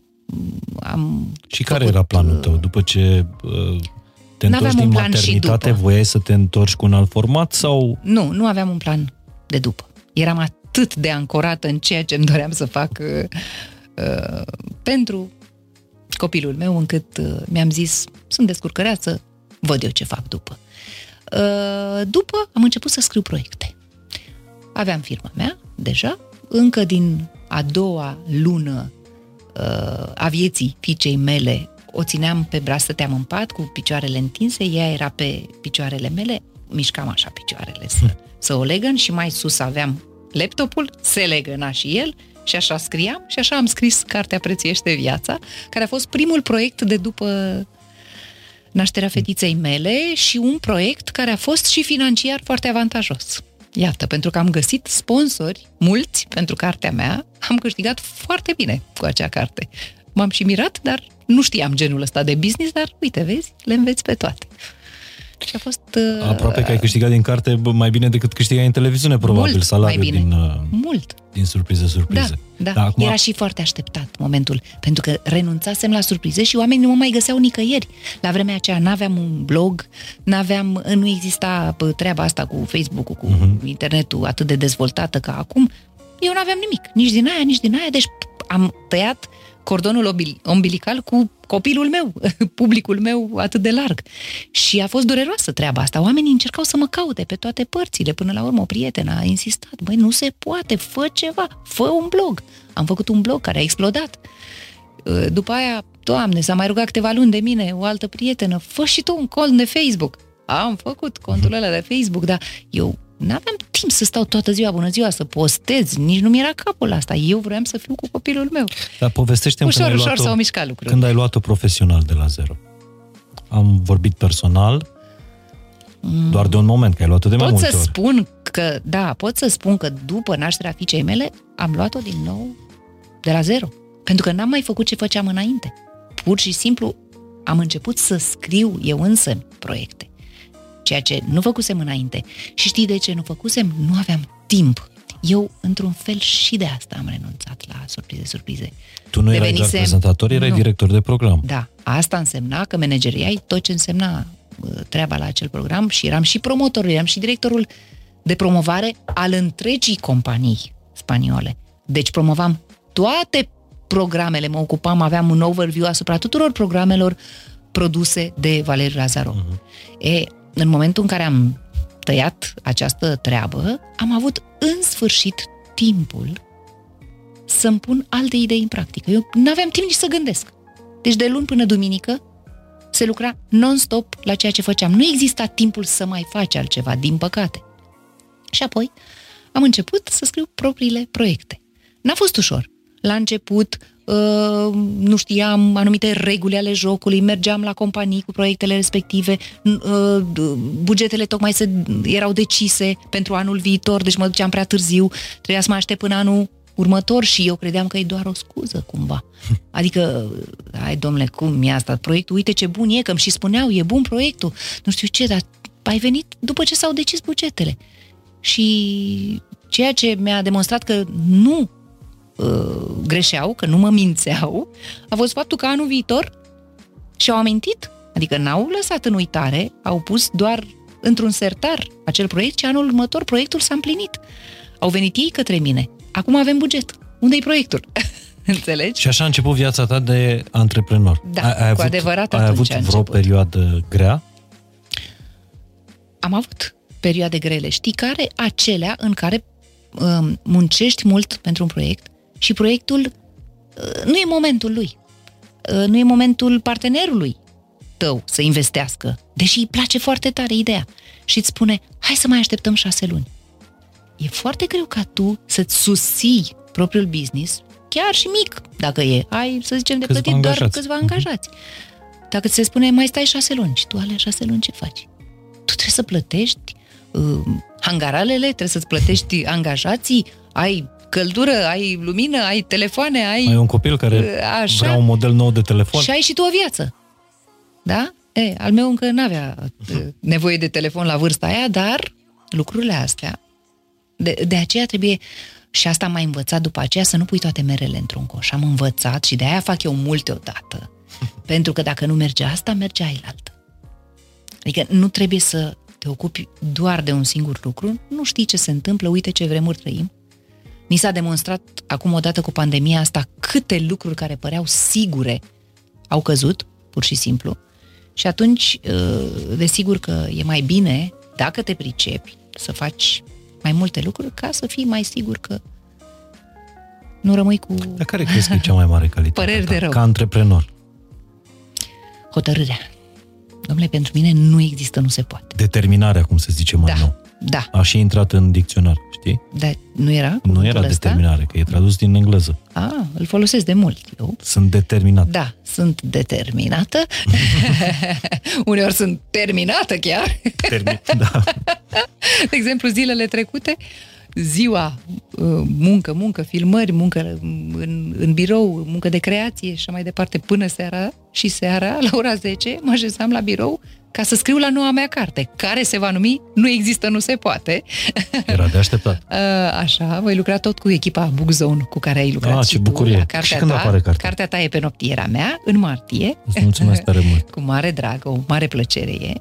am... Și care era planul tău? După ce uh, te întorci din maternitate, voiai să te întorci cu un alt format sau... Nu, nu aveam un plan de după. Eram atât de ancorată în ceea ce îmi doream să fac uh, uh, pentru copilul meu, încât uh, mi-am zis, sunt descurcăreață, văd eu ce fac după. Uh, după am început să scriu proiecte. Aveam firma mea, deja, încă din a doua lună uh, a vieții fiicei mele o țineam pe braț, stăteam în pat cu picioarele întinse, ea era pe picioarele mele, mișcam așa picioarele să, hm. să o legăn și mai sus aveam laptopul, se legăna și el și așa scriam și așa am scris Cartea Prețiește Viața, care a fost primul proiect de după nașterea fetiței mele și un proiect care a fost și financiar foarte avantajos. Iată, pentru că am găsit sponsori mulți pentru cartea mea, am câștigat foarte bine cu acea carte. M-am și mirat, dar nu știam genul ăsta de business, dar uite, vezi, le înveți pe toate. Și a fost... Uh, Aproape că ai câștigat din carte mai bine decât câștigai în televiziune, probabil, mult salariul mai bine. din... Uh, mult. Din surprize, surprize. Da, da. da acum... Era și foarte așteptat momentul, pentru că renunțasem la surprize și oamenii nu mă mai găseau nicăieri. La vremea aceea n-aveam un blog, n-aveam, nu exista treaba asta cu Facebook-ul, cu uh-huh. internetul atât de dezvoltată ca acum. Eu n-aveam nimic, nici din aia, nici din aia, deci am tăiat cordonul umbilical cu copilul meu, publicul meu atât de larg. Și a fost dureroasă treaba asta. Oamenii încercau să mă caute pe toate părțile. Până la urmă, o prietenă a insistat. Băi, nu se poate, fă ceva, fă un blog. Am făcut un blog care a explodat. Uh, după aia, doamne, s-a mai rugat câteva luni de mine o altă prietenă, fă și tu un cont de Facebook. Am făcut contul ăla de Facebook, dar eu N-aveam timp să stau toată ziua, bună ziua, să postez, nici nu mi-era capul asta. Eu vreau să fiu cu copilul meu. Dar povestește Ușor, când ușor s-au mișcat lucrurile. Când ai luat-o profesional de la zero. Am vorbit personal, mm. doar de un moment, că ai luat-o de pot mai multe să ori. spun că, da, pot să spun că după nașterea fiicei mele, am luat-o din nou de la zero. Pentru că n-am mai făcut ce făceam înainte. Pur și simplu am început să scriu eu însă proiecte ceea ce nu făcusem înainte. Și știi de ce nu făcusem? Nu aveam timp. Eu, într-un fel, și de asta am renunțat la surprize, surprize. Tu nu erai doar prezentator, erai nu. director de program. Da, asta însemna că manageriai tot ce însemna uh, treaba la acel program și eram și promotorul, eram și directorul de promovare al întregii companii spaniole. Deci promovam toate programele, mă ocupam, aveam un overview asupra tuturor programelor produse de Valeriu Lazaro. Uh-huh. E, în momentul în care am tăiat această treabă, am avut în sfârșit timpul să-mi pun alte idei în practică. Eu nu aveam timp nici să gândesc. Deci de luni până duminică se lucra non-stop la ceea ce făceam. Nu exista timpul să mai faci altceva, din păcate. Și apoi am început să scriu propriile proiecte. N-a fost ușor. La început Uh, nu știam anumite reguli ale jocului, mergeam la companii cu proiectele respective, uh, bugetele tocmai se, erau decise pentru anul viitor, deci mă duceam prea târziu, trebuia să mă aștept până anul următor și eu credeam că e doar o scuză cumva. Adică, hai domnule, cum e asta? Proiectul, uite ce bun e, că îmi și spuneau, e bun proiectul, nu știu ce, dar ai venit după ce s-au decis bugetele. Și ceea ce mi-a demonstrat că nu uh, greșeau, că nu mă mințeau, a fost faptul că anul viitor și-au amintit. Adică n-au lăsat în uitare, au pus doar într-un sertar acel proiect și anul următor proiectul s-a împlinit. Au venit ei către mine. Acum avem buget. Unde e proiectul? Înțelegi? Și așa a început viața ta de antreprenor. Da, ai, ai cu avut, adevărat Ai avut vreo perioadă grea? Am avut perioade grele. Știi care? Acelea în care uh, muncești mult pentru un proiect și proiectul uh, nu e momentul lui. Uh, nu e momentul partenerului tău să investească, deși îi place foarte tare ideea și îți spune, hai să mai așteptăm șase luni. E foarte greu ca tu să-ți susții propriul business, chiar și mic, dacă e. Ai, să zicem, de câțiva plătit doar câțiva mhm. angajați. Dacă ți se spune, mai stai șase luni și tu alea șase luni ce faci? Tu trebuie să plătești uh, hangaralele, trebuie să-ți plătești angajații, ai căldură, ai lumină, ai telefoane, ai... Ai un copil care uh, așa, vrea un model nou de telefon. Și ai și tu o viață. Da? E, al meu încă nu avea uh, nevoie de telefon la vârsta aia, dar lucrurile astea, de, de aceea trebuie, și asta m-a învățat după aceea, să nu pui toate merele într-un coș. Am învățat și de aia fac eu multe odată. Pentru că dacă nu merge asta, merge ailaltă. Adică nu trebuie să te ocupi doar de un singur lucru, nu știi ce se întâmplă, uite ce vremuri trăim. Ni s-a demonstrat acum odată cu pandemia asta câte lucruri care păreau sigure au căzut, pur și simplu. Și atunci, uh, desigur că e mai bine, dacă te pricepi, să faci mai multe lucruri ca să fii mai sigur că nu rămâi cu... Dar care crezi că e cea mai mare calitate Păreri ta, de rău. ca antreprenor? Hotărârea. Domnule, pentru mine nu există, nu se poate. Determinarea, cum se zice mai da, nou. Da. A și intrat în dicționar, știi? Da, nu era? Nu era ăsta? determinare, că e tradus din engleză. A, îl folosesc de mult eu. Sunt determinat. Da, sunt determinată. Uneori sunt terminată chiar. Termin, da. De exemplu, zilele trecute, ziua, uh, muncă, muncă, filmări, muncă în, în birou, muncă de creație și așa mai departe, până seara și seara, la ora 10, mă așezam la birou ca să scriu la noua mea carte, care se va numi Nu există, nu se poate. Era de așteptat. Așa, voi lucra tot cu echipa Bookzone cu care ai lucrat ah, și ce bucurie. tu la cartea și când ta. apare cartea? Cartea ta e pe noptiera mea, în martie. Îți mulțumesc tare mult. cu mare drag, o mare plăcere e.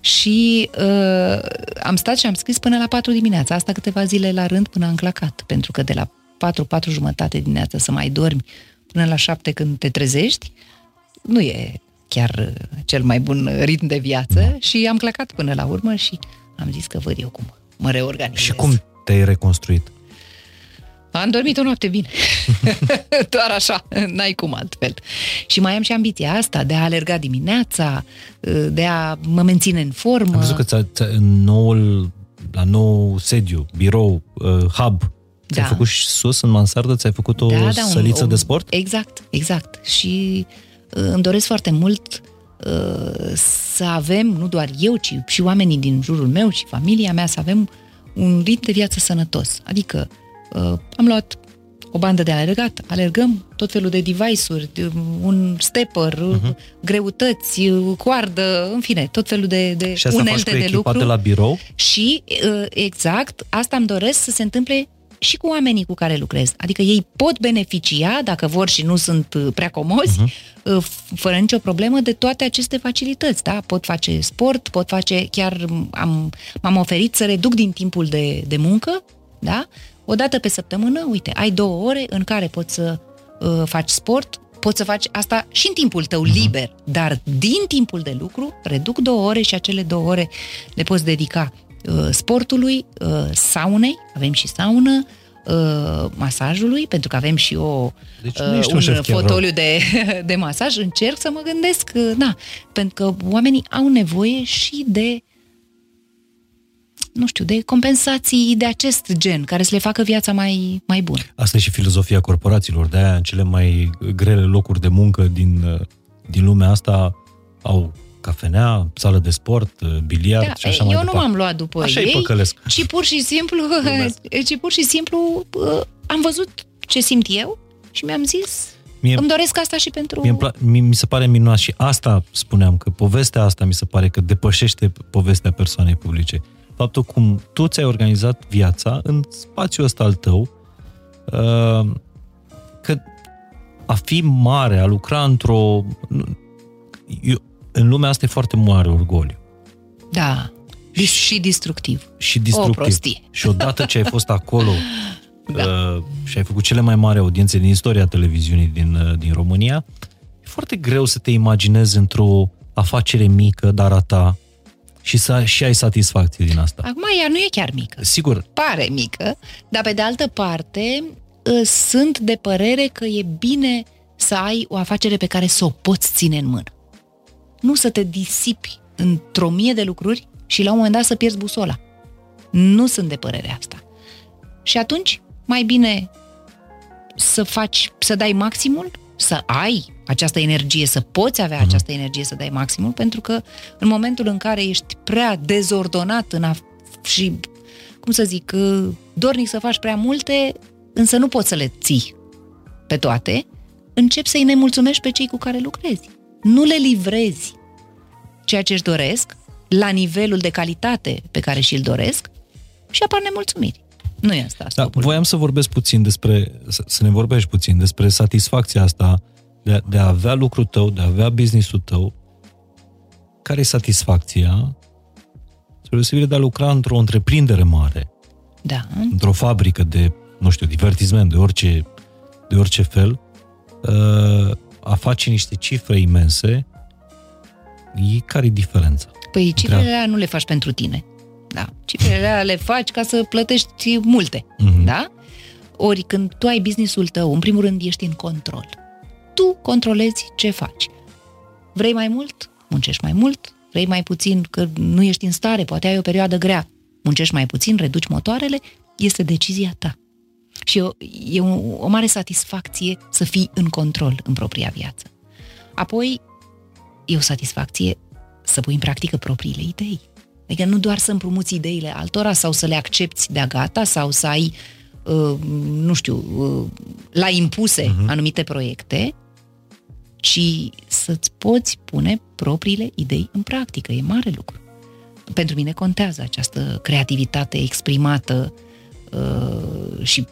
Și uh, am stat și am scris până la 4 dimineața, asta câteva zile la rând până am clacat, pentru că de la 4, 4 jumătate dimineața să mai dormi până la 7 când te trezești, nu e chiar uh, cel mai bun ritm de viață da. și am clacat până la urmă și am zis că văd eu cum mă reorganizez. Și cum te-ai reconstruit? Am dormit o noapte bine. Doar așa, n-ai cum altfel. Și mai am și ambiția asta de a alerga dimineața, uh, de a mă menține în formă. Am văzut că ți-a, ți-a, în noul, la nou sediu, birou, uh, hub, ți-ai da. făcut și sus, în mansardă, ți-ai făcut o da, da, săliță un, de sport? Exact, exact. Și îmi doresc foarte mult uh, să avem, nu doar eu, ci și oamenii din jurul meu și familia mea, să avem un ritm de viață sănătos. Adică uh, am luat o bandă de alergat, alergăm tot felul de device-uri, un stepper, uh-huh. greutăți, coardă, în fine, tot felul de, de și asta unelte faci cu de lucru. de la birou? Și, uh, exact, asta îmi doresc să se întâmple și cu oamenii cu care lucrez. Adică ei pot beneficia, dacă vor și nu sunt uh, prea comozi, uh-huh. fără nicio problemă, de toate aceste facilități. Da? Pot face sport, pot face, chiar am, m-am oferit să reduc din timpul de, de muncă, da? o dată pe săptămână, uite, ai două ore în care poți să uh, faci sport, poți să faci asta și în timpul tău uh-huh. liber, dar din timpul de lucru reduc două ore și acele două ore le poți dedica Uh, sportului, uh, saunei, avem și saună, uh, masajului, pentru că avem și o, deci un, un fotoliu de, de masaj, încerc să mă gândesc, na, pentru că oamenii au nevoie și de nu știu, de compensații de acest gen, care să le facă viața mai, mai bună. Asta e și filozofia corporațiilor, de aia în cele mai grele locuri de muncă din, din lumea asta au cafenea, sală de sport, uh, biliard da, și așa eu mai nu departe. m-am luat după așa ei, păcălesc. ci pur și simplu, ci pur și simplu uh, am văzut ce simt eu și mi-am zis Mie, îmi doresc asta și pentru... Mie pla- mi, mi se pare minunat și asta spuneam, că povestea asta mi se pare că depășește povestea persoanei publice. Faptul cum tu ți-ai organizat viața în spațiul ăsta al tău, uh, a fi mare, a lucra într-o... Eu, în lumea asta e foarte mare orgoliu. Da. Și, și destructiv. Și destructiv. O prostie. Și odată ce ai fost acolo da. uh, și ai făcut cele mai mari audiențe din istoria televiziunii din, uh, din România, e foarte greu să te imaginezi într-o afacere mică, dar a ta, și să și ai satisfacție din asta. Acum ea nu e chiar mică. Sigur. Pare mică, dar pe de altă parte uh, sunt de părere că e bine să ai o afacere pe care să o poți ține în mână. Nu să te disipi într-o mie de lucruri și la un moment dat să pierzi busola. Nu sunt de părere asta. Și atunci, mai bine să faci, să dai maximul, să ai această energie, să poți avea uh-huh. această energie să dai maximul, pentru că în momentul în care ești prea dezordonat în a, și, cum să zic, dornic să faci prea multe, însă nu poți să le ții pe toate, începi să-i nemulțumești pe cei cu care lucrezi. Nu le livrezi ceea ce își doresc la nivelul de calitate pe care și-l doresc și apar nemulțumiri. Nu e asta Da, voiam să vorbesc puțin despre, să, să ne vorbești puțin despre satisfacția asta de, de a avea lucrul tău, de a avea businessul tău. Care e satisfacția spre deosebire de a lucra într-o întreprindere mare? Da. Într-o fabrică de, nu știu, divertisment, de orice, de orice fel, uh, a face niște cifre imense, e care e diferența? Păi cifrele alea nu le faci pentru tine. Da. Cifrele alea le faci ca să plătești multe. Uh-huh. Da? Ori când tu ai businessul tău, în primul rând ești în control. Tu controlezi ce faci. Vrei mai mult? Muncești mai mult. Vrei mai puțin că nu ești în stare, poate ai o perioadă grea. Muncești mai puțin, reduci motoarele, este decizia ta. Și e o, e o, o mare satisfacție să fii în control în propria viață. Apoi, e o satisfacție să pui în practică propriile idei. Adică nu doar să împrumuți ideile altora sau să le accepti de-a gata sau să ai, uh, nu știu, uh, la impuse uh-huh. anumite proiecte, ci să-ți poți pune propriile idei în practică. E mare lucru. Pentru mine contează această creativitate exprimată uh, și,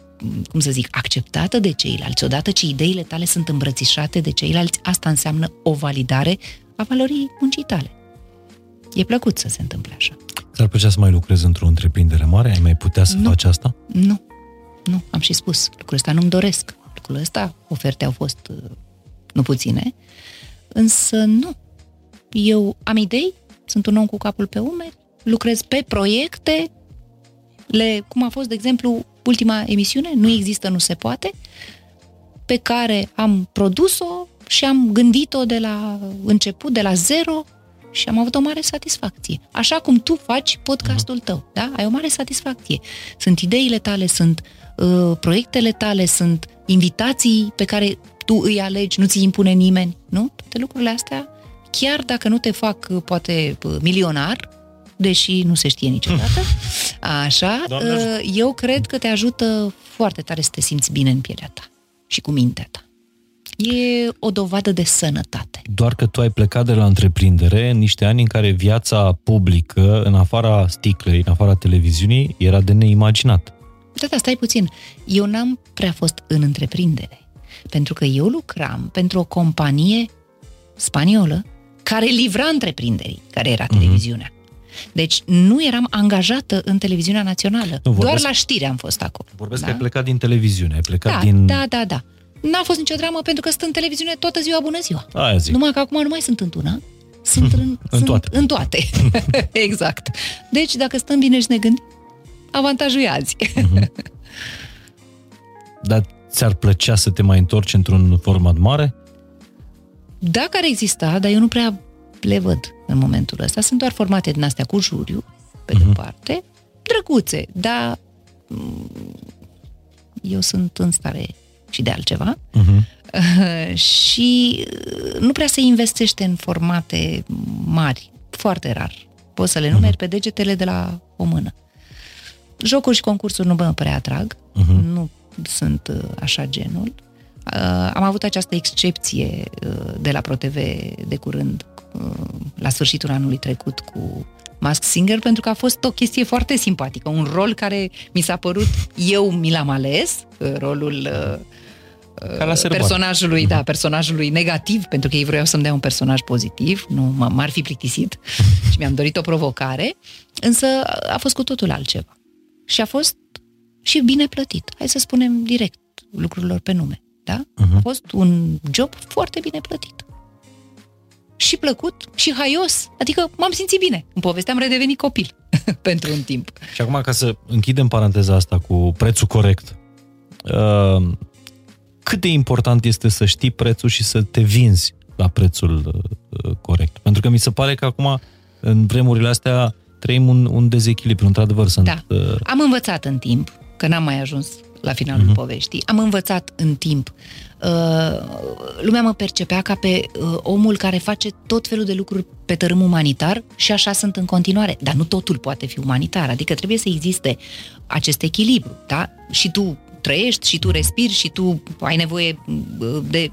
cum să zic, acceptată de ceilalți. Odată ce ideile tale sunt îmbrățișate de ceilalți, asta înseamnă o validare a valorii muncii tale. E plăcut să se întâmple așa. Ți-ar plăcea să mai lucrezi într-o întreprindere mare? Ai mai putea să nu. faci asta? Nu. Nu, am și spus. Lucrul ăsta nu-mi doresc. Lucrul ăsta, oferte au fost uh, nu puține, însă nu. Eu am idei, sunt un om cu capul pe umeri, lucrez pe proiecte, le, cum a fost, de exemplu, ultima emisiune, Nu există, nu se poate, pe care am produs-o și am gândit-o de la început, de la zero, și am avut o mare satisfacție. Așa cum tu faci podcastul tău, da? Ai o mare satisfacție. Sunt ideile tale, sunt uh, proiectele tale, sunt invitații pe care tu îi alegi, nu ți impune nimeni, nu? Toate lucrurile astea, chiar dacă nu te fac, uh, poate, uh, milionar, deși nu se știe niciodată, așa, Doamne. Uh, eu cred că te ajută foarte tare să te simți bine în pielea ta și cu mintea ta. E o dovadă de sănătate. Doar că tu ai plecat de la întreprindere în niște ani în care viața publică, în afara sticlei, în afara televiziunii, era de neimaginat. Da, da, stai puțin. Eu n-am prea fost în întreprindere. Pentru că eu lucram pentru o companie spaniolă care livra întreprinderi, care era mhm. televiziunea. Mm-hmm. Deci nu eram angajată în televiziunea națională. Nu, vorbesc, Doar la știri am fost acolo. Vorbesc da? că ai plecat din televiziune, ai plecat da, din... Da, da, da. N-a fost nicio dramă pentru că sunt în televiziune toată ziua, bună ziua. Aia zic. Numai că acum nu mai sunt într-una, sunt în, în sunt toate. În toate. exact. Deci, dacă stăm bine și ne gândim, avantajul e azi. uh-huh. Dar ți-ar plăcea să te mai întorci într-un format mare? Dacă ar exista, dar eu nu prea le văd în momentul ăsta. Sunt doar formate din astea cu juriu, pe uh-huh. de-o mhm. parte, drăguțe, dar mm, eu sunt în stare și de altceva. Uh-huh. și uh, nu prea se investește în formate mari, foarte rar. Poți să le mhm. numeri uh-huh. pe degetele de la o mână. Jocuri și concursuri nu mă prea atrag, uh-huh. nu sunt uh, așa genul. Uh, am avut această excepție de la ProTV de curând, la sfârșitul anului trecut, cu Mask Singer pentru că a fost o chestie foarte simpatică, un rol care mi s-a părut, eu mi l-am ales, rolul Ca la sărbare. personajului, da, personajului negativ, pentru că ei vreau să-mi dea un personaj pozitiv, nu m- m-ar fi plictisit și mi-am dorit o provocare, însă a fost cu totul altceva. Și a fost și bine plătit. Hai să spunem direct lucrurilor pe nume, da? A fost un job foarte bine plătit. Și plăcut, și haios, adică m-am simțit bine. În poveste am redevenit copil pentru un timp. Și acum, ca să închidem paranteza asta cu prețul corect, uh, cât de important este să știi prețul și să te vinzi la prețul uh, corect? Pentru că mi se pare că acum, în vremurile astea, trăim un, un dezechilibru, într-adevăr. Sunt, Da. uh, Am învățat în timp, că n-am mai ajuns la finalul uh-huh. poveștii, am învățat în timp. Uh, lumea mă percepea ca pe uh, omul care face tot felul de lucruri pe tărâm umanitar și așa sunt în continuare. Dar nu totul poate fi umanitar, adică trebuie să existe acest echilibru, da? Și tu trăiești, și tu respiri, și tu ai nevoie uh, de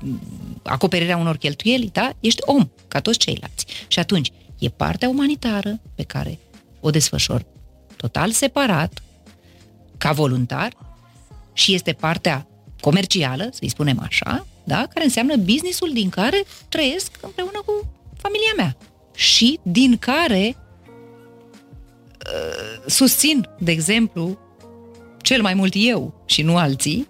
acoperirea unor cheltuieli, da? Ești om, ca toți ceilalți. Și atunci, e partea umanitară pe care o desfășor total separat, ca voluntar, și este partea comercială, să-i spunem așa, da? care înseamnă businessul din care trăiesc împreună cu familia mea și din care uh, susțin, de exemplu, cel mai mult eu și nu alții,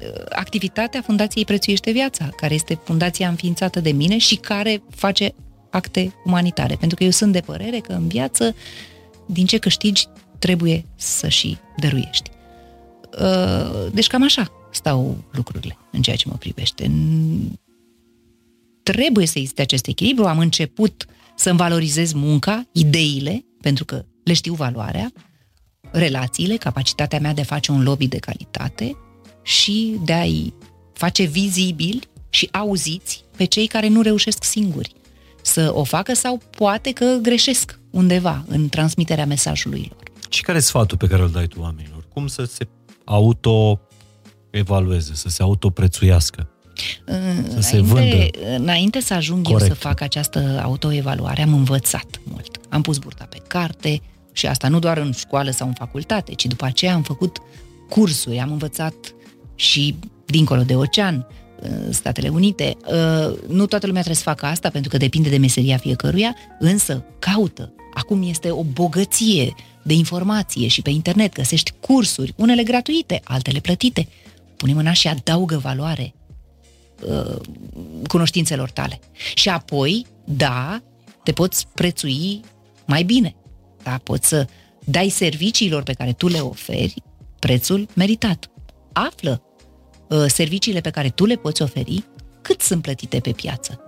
uh, activitatea Fundației Prețuiește Viața, care este fundația înființată de mine și care face acte umanitare. Pentru că eu sunt de părere că în viață, din ce câștigi, trebuie să și dăruiești. Uh, Deci cam așa stau lucrurile în ceea ce mă privește. N- Trebuie să existe acest echilibru. Am început să-mi valorizez munca, ideile, pentru că le știu valoarea, relațiile, capacitatea mea de a face un lobby de calitate și de a-i face vizibili și auziți pe cei care nu reușesc singuri să o facă sau poate că greșesc undeva în transmiterea mesajului lor. și care e sfatul pe care îl dai tu oamenilor? Cum să se auto-evalueze, să se autoprețuiască? Să se înainte, vândă. înainte să ajung Corect. eu să fac această autoevaluare, am învățat mult. Am pus burta pe carte și asta nu doar în școală sau în facultate, ci după aceea am făcut cursuri, am învățat și dincolo de ocean, în Statele Unite. Uh, Nu toată lumea trebuie să facă asta pentru că depinde de meseria fiecăruia, însă caută. Acum este o bogăție de informație și pe internet găsești cursuri, unele gratuite, altele plătite. Pune mâna și adaugă valoare uh, cunoștințelor tale. Și apoi, da, te poți prețui mai bine. Da, poți să dai serviciilor pe care tu le oferi prețul meritat. Află uh, serviciile pe care tu le poți oferi cât sunt plătite pe piață.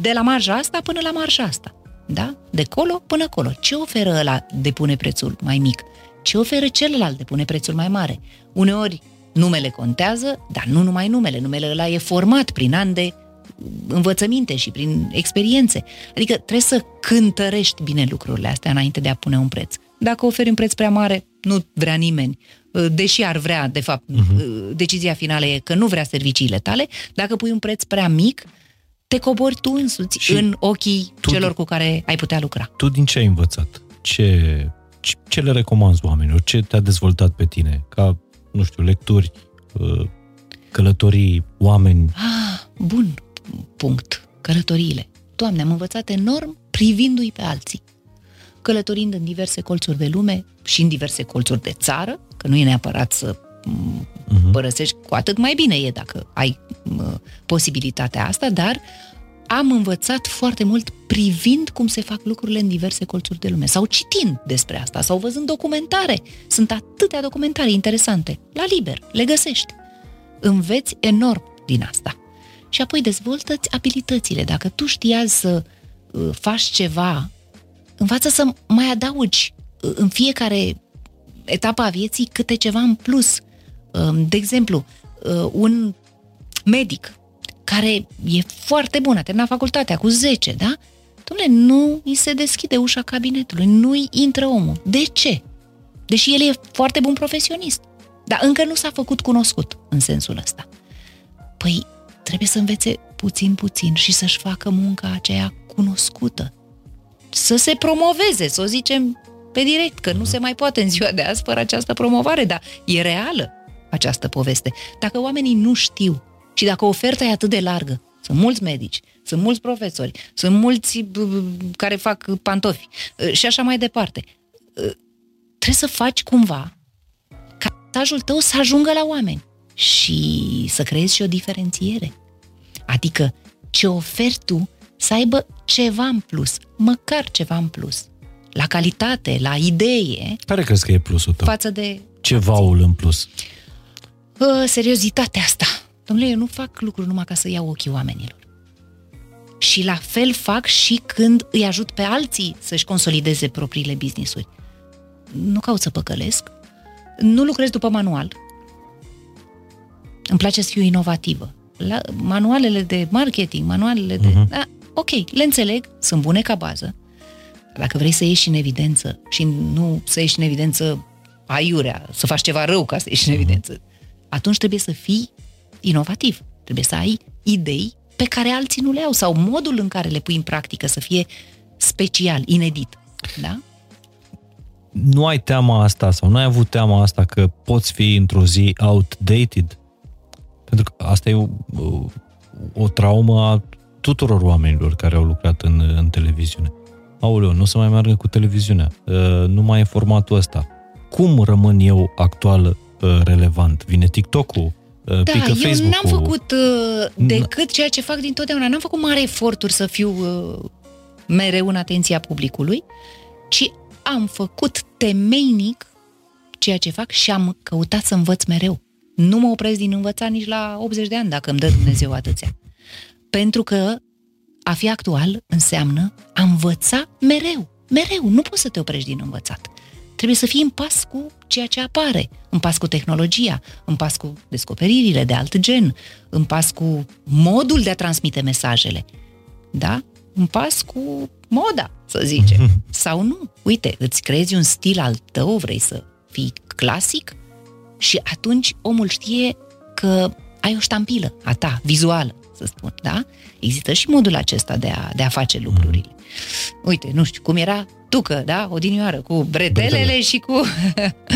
De la marja asta până la marja asta. Da? De colo până acolo. Ce oferă ăla de pune prețul mai mic? Ce oferă celălalt de pune prețul mai mare? Uneori numele contează, dar nu numai numele. Numele ăla e format prin ani de învățăminte și prin experiențe. Adică trebuie să cântărești bine lucrurile astea înainte de a pune un preț. Dacă oferi un preț prea mare, nu vrea nimeni. Deși ar vrea, de fapt, uh-huh. decizia finală e că nu vrea serviciile tale, dacă pui un preț prea mic, te cobori tu însuți Și în ochii tu- celor cu care ai putea lucra. Tu din ce ai învățat? Ce, ce, ce le recomanzi oamenilor? Ce te-a dezvoltat pe tine? Ca, nu știu, lecturi, uh, călătorii, oameni? Ah, bun punct. Călătoriile. Doamne, am învățat enorm privindu-i pe alții. Călătorind în diverse colțuri de lume și în diverse colțuri de țară, că nu e neapărat să m, părăsești, cu atât mai bine e dacă ai m, posibilitatea asta, dar am învățat foarte mult privind cum se fac lucrurile în diverse colțuri de lume, sau citind despre asta, sau văzând documentare. Sunt atâtea documentare interesante. La liber, le găsești. Înveți enorm din asta. Și apoi dezvoltă-ți abilitățile. Dacă tu știi azi să uh, faci ceva, învață să mai adaugi uh, în fiecare etapă a vieții câte ceva în plus. Uh, De exemplu, uh, un medic care e foarte bun, a terminat facultatea cu 10, da? Dom'le, nu îi se deschide ușa cabinetului, nu îi intră omul. De ce? Deși el e foarte bun profesionist. Dar încă nu s-a făcut cunoscut în sensul ăsta. Păi, trebuie să învețe puțin, puțin și să-și facă munca aceea cunoscută. Să se promoveze, să o zicem pe direct, că nu se mai poate în ziua de azi fără această promovare, dar e reală această poveste. Dacă oamenii nu știu și dacă oferta e atât de largă, sunt mulți medici, sunt mulți profesori, sunt mulți care fac pantofi uh, și așa mai departe. Uh, trebuie să faci cumva ca mesajul tău să ajungă la oameni și să creezi și o diferențiere. Adică ce oferi tu să aibă ceva în plus, măcar ceva în plus, la calitate, la idee. Care crezi că e plusul tău? Față de... Cevaul în plus. Uh, seriozitatea asta. Domnule, eu nu fac lucruri numai ca să iau ochii oamenilor. Și la fel fac și când îi ajut pe alții să-și consolideze propriile business-uri. Nu caut să păcălesc, nu lucrez după manual. Îmi place să fiu inovativă. La manualele de marketing, manualele de... Uh-huh. Da, ok, le înțeleg, sunt bune ca bază. Dacă vrei să ieși în evidență și nu să ieși în evidență aiurea, să faci ceva rău ca să ieși în uh-huh. evidență, atunci trebuie să fii inovativ. Trebuie să ai idei pe care alții nu le au sau modul în care le pui în practică să fie special, inedit. Da? Nu ai teama asta sau nu ai avut teama asta că poți fi într-o zi outdated? Pentru că asta e o, o traumă a tuturor oamenilor care au lucrat în, în televiziune. Aoleu, nu o să mai meargă cu televiziunea, uh, nu mai e formatul ăsta. Cum rămân eu actual uh, relevant? Vine TikTok-ul, uh, da, pică eu n-am făcut decât ceea ce fac dintotdeauna. N-am făcut mare eforturi să fiu mereu în atenția publicului, ci am făcut temeinic ceea ce fac și am căutat să învăț mereu. Nu mă opresc din învățat nici la 80 de ani, dacă îmi dă Dumnezeu atâția. Pentru că a fi actual înseamnă a învăța mereu. Mereu. Nu poți să te oprești din învățat. Trebuie să fii în pas cu ceea ce apare, în pas cu tehnologia, în pas cu descoperirile de alt gen, în pas cu modul de a transmite mesajele. Da? În pas cu moda, să zicem. Sau nu. Uite, îți creezi un stil al tău, vrei să fii clasic și atunci omul știe că ai o ștampilă a ta, vizuală să spun, da? Există și modul acesta de a, de a face lucrurile. Uite, nu știu, cum era tucă, da? Odinioară, cu bretelele Bretele. și cu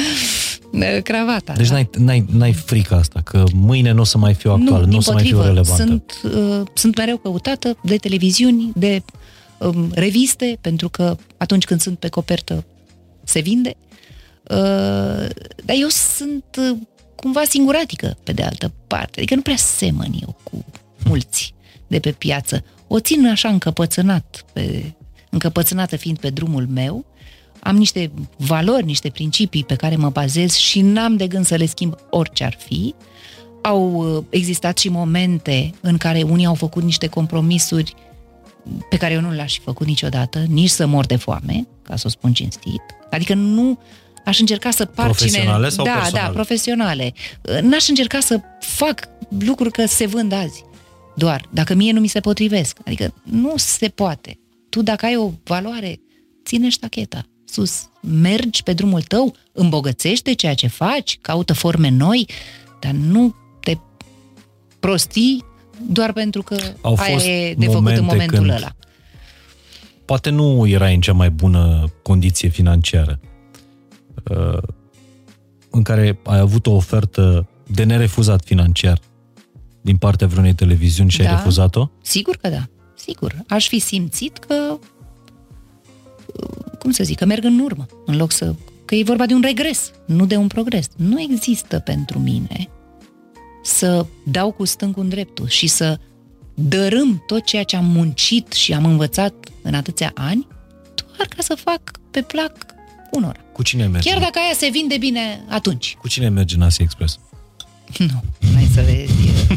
cravata. Deci da? n-ai, n-ai, n-ai frica asta, că mâine nu o să mai fiu actual, nu, nu o să mai fiu relevantă. Sunt, uh, sunt mereu căutată de televiziuni, de um, reviste, pentru că atunci când sunt pe copertă se vinde. Uh, dar eu sunt uh, cumva singuratică, pe de altă parte. Adică nu prea semăn eu cu mulți de pe piață. O țin așa încăpățânat, pe, încăpățânată fiind pe drumul meu, am niște valori, niște principii pe care mă bazez și n-am de gând să le schimb orice ar fi. Au uh, existat și momente în care unii au făcut niște compromisuri pe care eu nu le-aș fi făcut niciodată, nici să mor de foame, ca să o spun cinstit. Adică nu aș încerca să par Profesionale sau Da, personale? da, profesionale. N-aș încerca să fac lucruri că se vând azi doar, dacă mie nu mi se potrivesc. Adică nu se poate. Tu dacă ai o valoare, ține ștacheta sus, mergi pe drumul tău, îmbogățește ceea ce faci, caută forme noi, dar nu te prostii doar pentru că Au aia fost e de făcut în momentul când ăla. Poate nu erai în cea mai bună condiție financiară, uh, în care ai avut o ofertă de nerefuzat financiar din partea vreunei televiziuni și da, ai refuzat-o? Sigur că da. Sigur. Aș fi simțit că cum să zic, că merg în urmă, în loc să... că e vorba de un regres, nu de un progres. Nu există pentru mine să dau cu stângul în dreptul și să dărâm tot ceea ce am muncit și am învățat în atâția ani, doar ca să fac pe plac unora. Cu cine merge? Chiar dacă aia se vinde bine atunci. Cu cine merge în Asia Express? Nu, n-ai să vezi.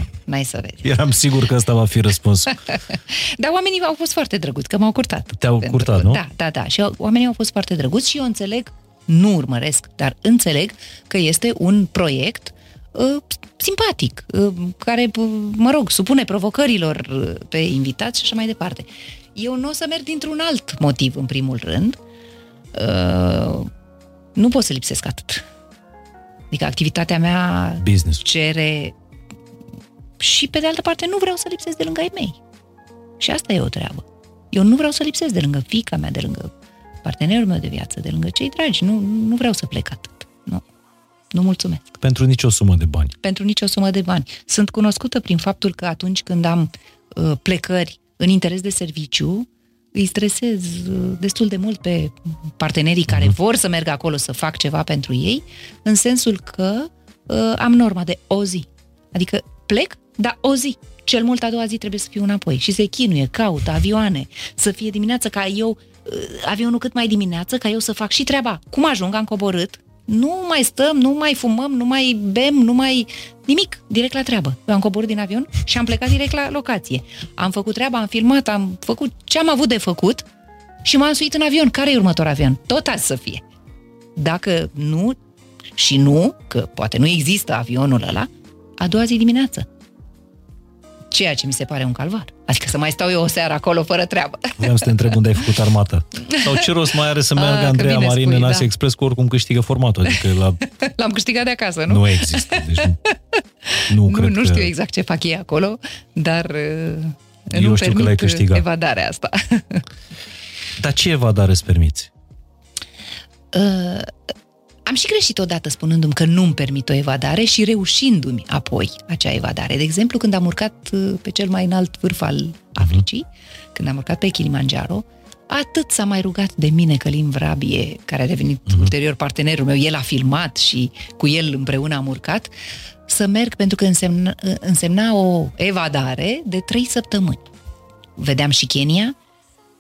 N-ai să vezi. Eram sigur că ăsta va fi răspuns. Dar oamenii au fost foarte drăguți, că m-au curtat. Te-au curtat, nu? Da, da, da. Și oamenii au fost foarte drăguți și eu înțeleg, nu urmăresc, dar înțeleg că este un proiect uh, simpatic, uh, care, uh, mă rog, supune provocărilor uh, pe invitați și așa mai departe. Eu nu o să merg dintr-un alt motiv, în primul rând. Uh, nu pot să lipsesc atât. Adică activitatea mea Business. cere și pe de altă parte nu vreau să lipsesc de lângă ei mei. Și asta e o treabă. Eu nu vreau să lipsesc de lângă fica mea, de lângă partenerul meu de viață, de lângă cei dragi. Nu, nu vreau să plec atât. Nu. Nu mulțumesc. Pentru nicio sumă de bani. Pentru nicio sumă de bani. Sunt cunoscută prin faptul că atunci când am uh, plecări în interes de serviciu, îi stresez uh, destul de mult pe partenerii care uh-huh. vor să meargă acolo să fac ceva pentru ei, în sensul că uh, am norma de o zi. Adică plec, dar o zi. Cel mult a doua zi trebuie să fiu înapoi. Și se chinuie, caută avioane, să fie dimineață ca eu, uh, avionul cât mai dimineață, ca eu să fac și treaba. Cum ajung, am coborât, nu mai stăm, nu mai fumăm, nu mai bem, nu mai... Nimic, direct la treabă. Eu am coborât din avion și am plecat direct la locație. Am făcut treaba, am filmat, am făcut ce am avut de făcut și m-am suit în avion. Care e următor avion? Tot azi să fie. Dacă nu, și nu, că poate nu există avionul ăla, a doua zi dimineață ceea ce mi se pare un calvar. Adică să mai stau eu o seară acolo fără treabă. Vreau să te întreb unde ai făcut armată. Sau ce rost mai are să meargă A, Andreea Marin spui, în Asia da. Express cu oricum câștigă formatul? Adică la... L-am câștigat de acasă, nu? Nu există. Deci nu, nu, nu, cred nu știu că... exact ce fac ei acolo, dar eu nu știu că l-ai câștigat. evadarea asta. Dar ce evadare îți permiți? Uh, am și greșit odată spunându-mi că nu-mi permit o evadare și reușindu-mi apoi acea evadare. De exemplu, când am urcat uh, pe cel mai înalt vârf al Africii, uh-huh. când am urcat pe Kilimanjaro, atât s-a mai rugat de mine Călim Vrabie, care a devenit uh-huh. ulterior partenerul meu, el a filmat și cu el împreună am urcat, să merg pentru că însemna, însemna o evadare de trei săptămâni. Vedeam și Kenya,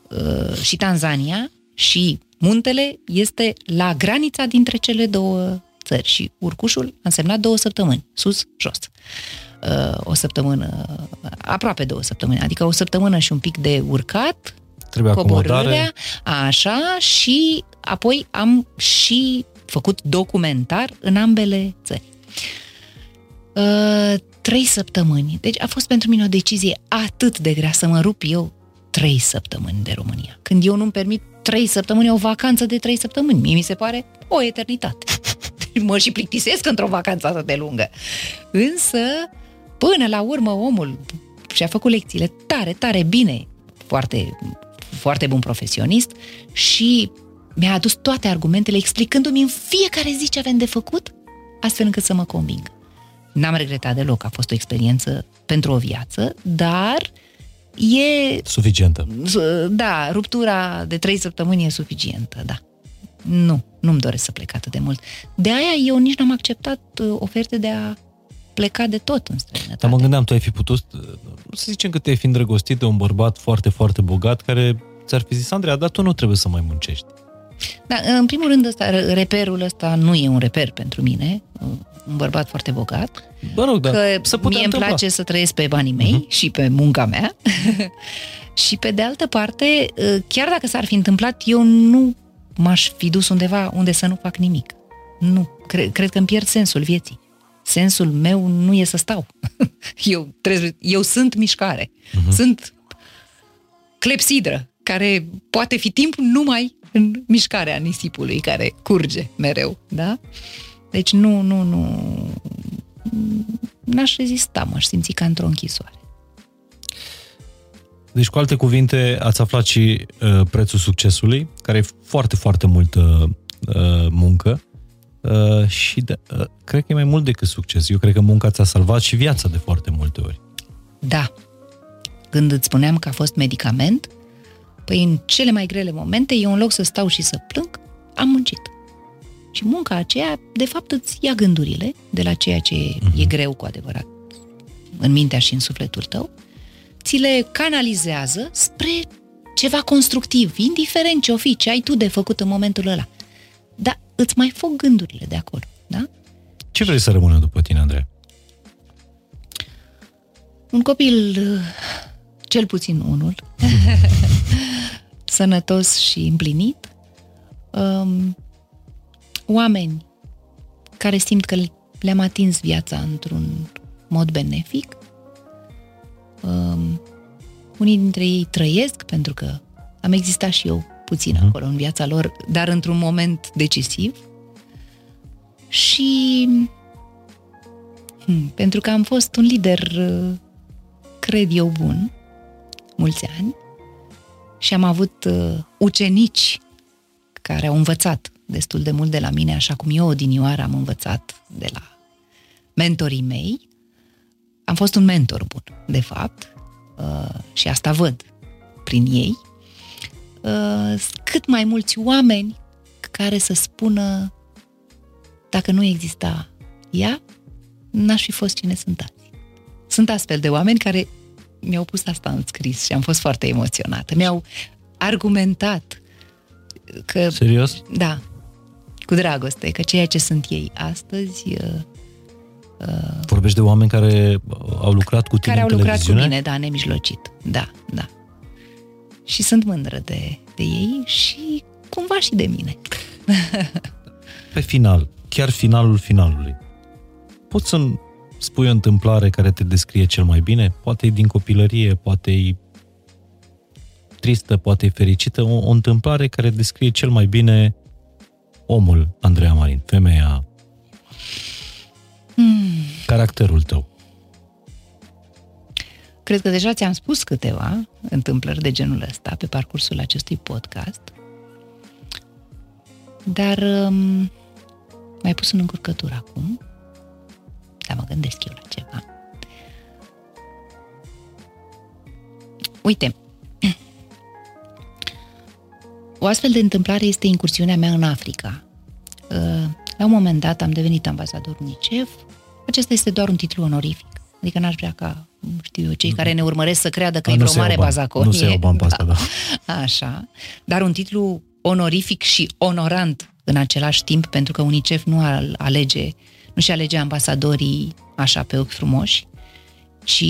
uh, și Tanzania, și Muntele este la granița dintre cele două țări și urcușul a însemnat două săptămâni, sus, jos. Uh, o săptămână, aproape două săptămâni, adică o săptămână și un pic de urcat, Trebuie coborârea, așa, și apoi am și făcut documentar în ambele țări. Uh, trei săptămâni. Deci a fost pentru mine o decizie atât de grea să mă rup eu trei săptămâni de România. Când eu nu-mi permit trei săptămâni, o vacanță de trei săptămâni. Mie mi se pare o eternitate. mă și plictisesc într-o vacanță atât de lungă. Însă, până la urmă, omul și-a făcut lecțiile tare, tare bine, foarte, foarte bun profesionist și mi-a adus toate argumentele explicându-mi în fiecare zi ce avem de făcut, astfel încât să mă conving. N-am regretat deloc, a fost o experiență pentru o viață, dar uh, e... Suficientă. Da, ruptura de trei săptămâni e suficientă, da. Nu, nu-mi doresc să plec atât de mult. De aia eu nici n-am acceptat uh, oferte de a pleca de tot în străinătate. Dar mă gândeam, tu ai fi putut, uh, să zicem că te-ai fi îndrăgostit de un bărbat foarte, foarte bogat care ți-ar fi zis, Andreea, dar tu nu trebuie să mai muncești. Da, în primul rând, ăsta, reperul ăsta nu e un reper pentru mine, un bărbat foarte bogat. Bă rog, da, că să mie îmi place să trăiesc pe banii mei uh-huh. și pe munca mea. și pe de altă parte, chiar dacă s-ar fi întâmplat, eu nu m-aș fi dus undeva unde să nu fac nimic. Nu, cred, cred că îmi pierd sensul vieții. Sensul meu nu e să stau. eu, trebuie, eu sunt mișcare. Uh-huh. Sunt clepsidră, care poate fi timp numai în mișcarea nisipului care curge mereu, da? Deci nu, nu, nu, n-aș rezista, m-aș simți ca într-o închisoare. Deci, cu alte cuvinte, ați aflat și uh, prețul succesului, care e foarte, foarte multă uh, muncă uh, și de, uh, cred că e mai mult decât succes. Eu cred că munca ți-a salvat și viața de foarte multe ori. Da. Când îți spuneam că a fost medicament, Păi în cele mai grele momente, eu în loc să stau și să plâng, am muncit. Și munca aceea, de fapt, îți ia gândurile de la ceea ce uh-huh. e greu cu adevărat în mintea și în sufletul tău, ți le canalizează spre ceva constructiv, indiferent ce o fi, ce ai tu de făcut în momentul ăla. Dar îți mai foc gândurile de acolo, da? Ce vrei să rămână după tine, Andrei? Un copil, cel puțin unul, sănătos și împlinit, um, oameni care simt că le-am atins viața într-un mod benefic, um, unii dintre ei trăiesc pentru că am existat și eu puțin uh-huh. acolo în viața lor, dar într-un moment decisiv și hmm, pentru că am fost un lider, cred eu, bun, mulți ani, și am avut uh, ucenici care au învățat destul de mult de la mine, așa cum eu odinioară am învățat de la mentorii mei. Am fost un mentor bun, de fapt, uh, și asta văd prin ei. Uh, cât mai mulți oameni care să spună dacă nu exista ea, n-aș fi fost cine sunt azi. Sunt astfel de oameni care mi-au pus asta în scris și am fost foarte emoționată. Mi-au argumentat că... Serios? Da, cu dragoste, că ceea ce sunt ei astăzi... Uh, uh, Vorbești de oameni care au lucrat cu tine Care au lucrat cu mine, da, nemijlocit. Da, da. Și sunt mândră de, de ei și cumva și de mine. Pe final, chiar finalul finalului, poți să spui o întâmplare care te descrie cel mai bine? Poate e din copilărie, poate e tristă, poate e fericită, o, o întâmplare care descrie cel mai bine omul Andreea Marin, femeia, hmm. caracterul tău. Cred că deja ți-am spus câteva întâmplări de genul ăsta pe parcursul acestui podcast, dar um, mai pus în încurcătură acum, dar mă gândesc eu la ceva. Uite, o astfel de întâmplare este incursiunea mea în Africa. Uh, la un moment dat am devenit ambasador UNICEF. Acesta este doar un titlu onorific. Adică n-aș vrea ca, știu eu, cei care ne urmăresc să creadă că da, e vreo mare bazaconie. Nu se iau bani pe asta, da. da. Așa. Dar un titlu onorific și onorant în același timp, pentru că UNICEF nu alege, nu și alege ambasadorii așa pe ochi frumoși, ci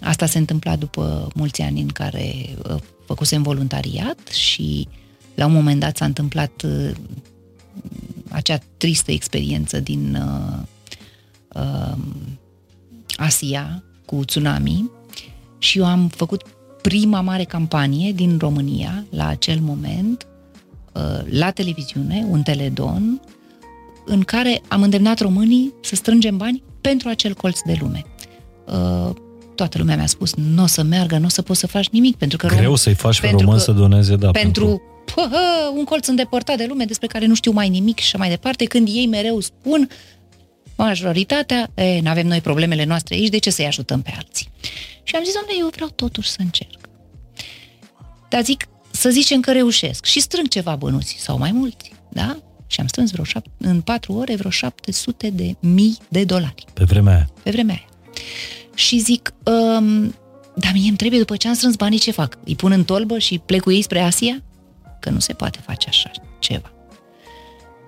asta se întâmpla după mulți ani în care uh, făcusem voluntariat și la un moment dat s-a întâmplat uh, acea tristă experiență din uh, uh, Asia cu tsunami și eu am făcut prima mare campanie din România la acel moment uh, la televiziune, un teledon, în care am îndemnat românii să strângem bani pentru acel colț de lume. Uh, toată lumea mi-a spus, nu o să meargă, nu o să poți să faci nimic, pentru că... Greu rom- să-i faci pe român să doneze, da. Pentru, pentru... Pă, hă, un colț îndepărtat de lume despre care nu știu mai nimic și mai departe, când ei mereu spun majoritatea, e, nu avem noi problemele noastre aici, de ce să-i ajutăm pe alții? Și am zis, domnule, eu vreau totuși să încerc. Dar zic, să zicem că reușesc și strâng ceva bănuți sau mai mulți, da? Și am strâns vreo șap- în patru ore vreo 700 de mii de dolari. Pe vremea aia. Pe vremea aia și zic, um, dar mie îmi trebuie, după ce am strâns banii, ce fac? Îi pun în tolbă și plec cu ei spre Asia? Că nu se poate face așa ceva.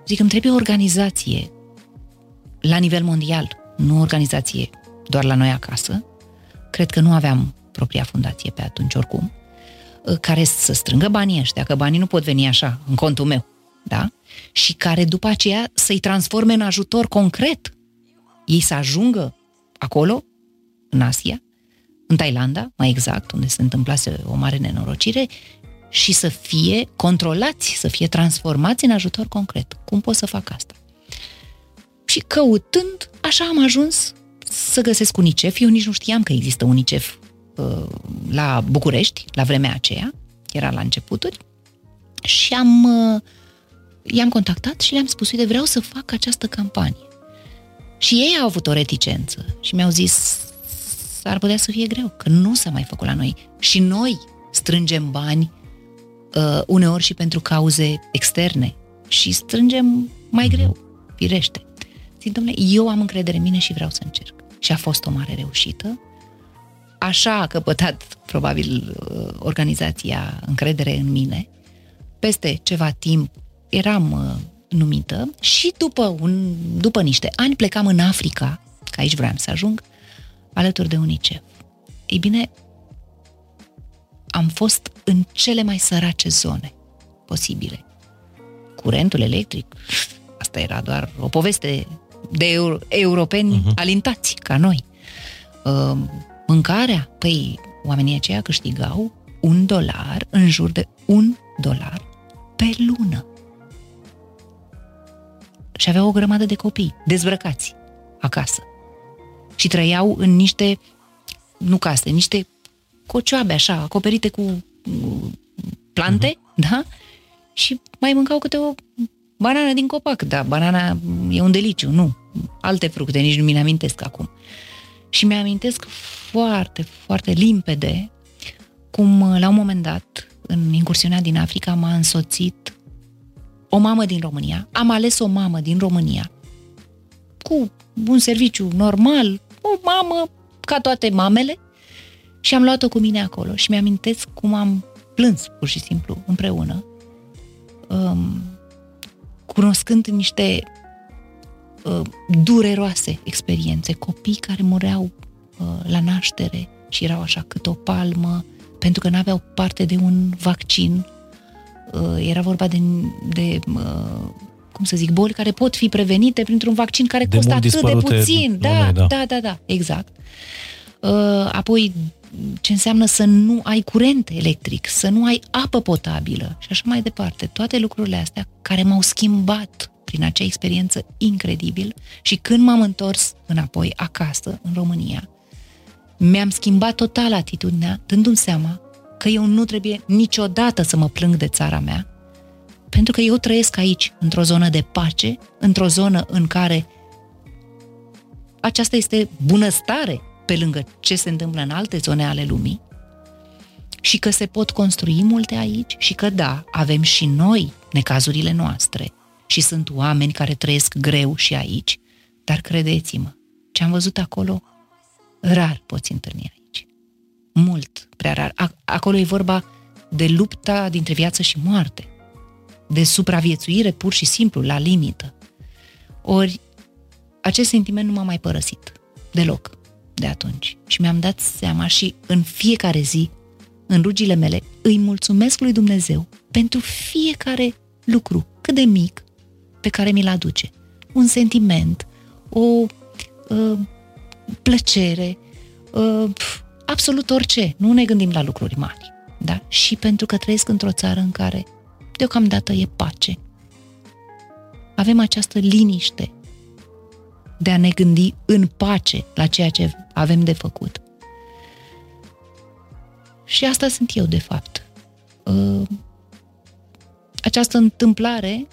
Zic, îmi trebuie o organizație la nivel mondial, nu o organizație doar la noi acasă. Cred că nu aveam propria fundație pe atunci oricum, uh, care să strângă banii ăștia, că banii nu pot veni așa, în contul meu, da? Și care după aceea să-i transforme în ajutor concret. Ei să ajungă acolo în Asia, în Thailanda, mai exact, unde se întâmplase o mare nenorocire, și să fie controlați, să fie transformați în ajutor concret. Cum pot să fac asta? Și căutând, așa am ajuns să găsesc UNICEF. Eu nici nu știam că există UNICEF uh, la București, la vremea aceea, era la începuturi, și am, uh, i-am contactat și le-am spus, uite, vreau să fac această campanie. Și ei au avut o reticență și mi-au zis, ar putea să fie greu, că nu s-a mai făcut la noi. Și noi strângem bani uh, uneori și pentru cauze externe și strângem mai greu, firește. Zic, domnule, eu am încredere în mine și vreau să încerc. Și a fost o mare reușită. Așa a căpătat, probabil, uh, organizația încredere în mine. Peste ceva timp eram uh, numită și după, un, după niște ani plecam în Africa, că aici vreau să ajung, alături de UNICEF. Ei bine, am fost în cele mai sărace zone posibile. Curentul electric, asta era doar o poveste de euro- europeni uh-huh. alintați ca noi. Uh, mâncarea, păi oamenii aceia câștigau un dolar, în jur de un dolar pe lună. Și aveau o grămadă de copii dezbrăcați acasă și trăiau în niște, nu case, niște cocioabe așa, acoperite cu plante, uh-huh. da? Și mai mâncau câte o banană din copac, da, banana e un deliciu, nu. Alte fructe, nici nu mi le amintesc acum. Și mi-amintesc foarte, foarte limpede cum la un moment dat, în incursiunea din Africa, m-a însoțit o mamă din România. Am ales o mamă din România cu un serviciu normal, o mamă ca toate mamele și am luat-o cu mine acolo și mi-amintesc cum am plâns pur și simplu împreună um, cunoscând niște uh, dureroase experiențe, copii care mureau uh, la naștere și erau așa cât o palmă pentru că nu aveau parte de un vaccin. Uh, era vorba de, de uh, cum să zic, boli care pot fi prevenite printr-un vaccin care de costă atât de puțin. Da, lume, da, da, da, da, exact. Uh, apoi ce înseamnă să nu ai curent electric, să nu ai apă potabilă și așa mai departe. Toate lucrurile astea care m-au schimbat prin acea experiență incredibil și când m-am întors înapoi acasă, în România, mi-am schimbat total atitudinea, dându-mi seama că eu nu trebuie niciodată să mă plâng de țara mea, pentru că eu trăiesc aici, într-o zonă de pace, într-o zonă în care aceasta este bunăstare pe lângă ce se întâmplă în alte zone ale lumii și că se pot construi multe aici și că da, avem și noi necazurile noastre și sunt oameni care trăiesc greu și aici, dar credeți-mă, ce am văzut acolo, rar poți întâlni aici. Mult, prea rar. Acolo e vorba de lupta dintre viață și moarte, de supraviețuire pur și simplu, la limită. Ori, acest sentiment nu m-a mai părăsit, deloc de atunci. Și mi-am dat seama și în fiecare zi, în rugile mele, îi mulțumesc lui Dumnezeu pentru fiecare lucru, cât de mic, pe care mi-l aduce. Un sentiment, o uh, plăcere, uh, absolut orice. Nu ne gândim la lucruri mari. Da? Și pentru că trăiesc într-o țară în care deocamdată e pace. Avem această liniște de a ne gândi în pace la ceea ce avem de făcut. Și asta sunt eu, de fapt. Uh, această întâmplare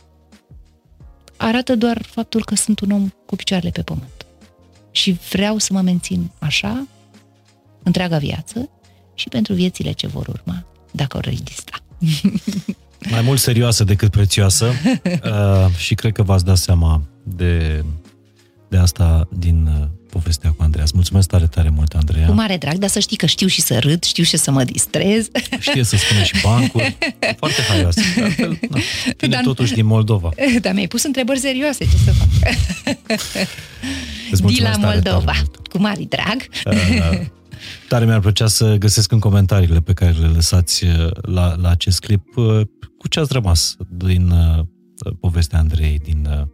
arată doar faptul că sunt un om cu picioarele pe pământ. Și vreau să mă mențin așa întreaga viață și pentru viețile ce vor urma, dacă o rezista. Mai mult serioasă decât prețioasă uh, și cred că v-ați dat seama de de asta din uh, povestea cu Andreea. mulțumesc tare, tare mult, Andreea. Cu mare drag, dar să știi că știu și să râd, știu și să mă distrez. Știe să spună și bancuri. Foarte haioasă. Altfel, na, vine dar, totuși din Moldova. Dar mi-ai pus întrebări serioase, ce să fac? Din la Moldova. Tare, tare cu mare drag. Uh, tare mi-ar plăcea să găsesc în comentariile pe care le lăsați uh, la, la acest clip uh, cu ce ați rămas din uh, povestea Andrei, din uh,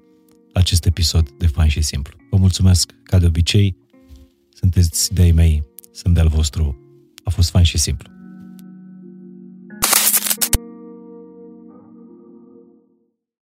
acest episod de Fain și Simplu. Vă mulțumesc, ca de obicei, sunteți de-ai mei, sunt de-al vostru. A fost fain și simplu.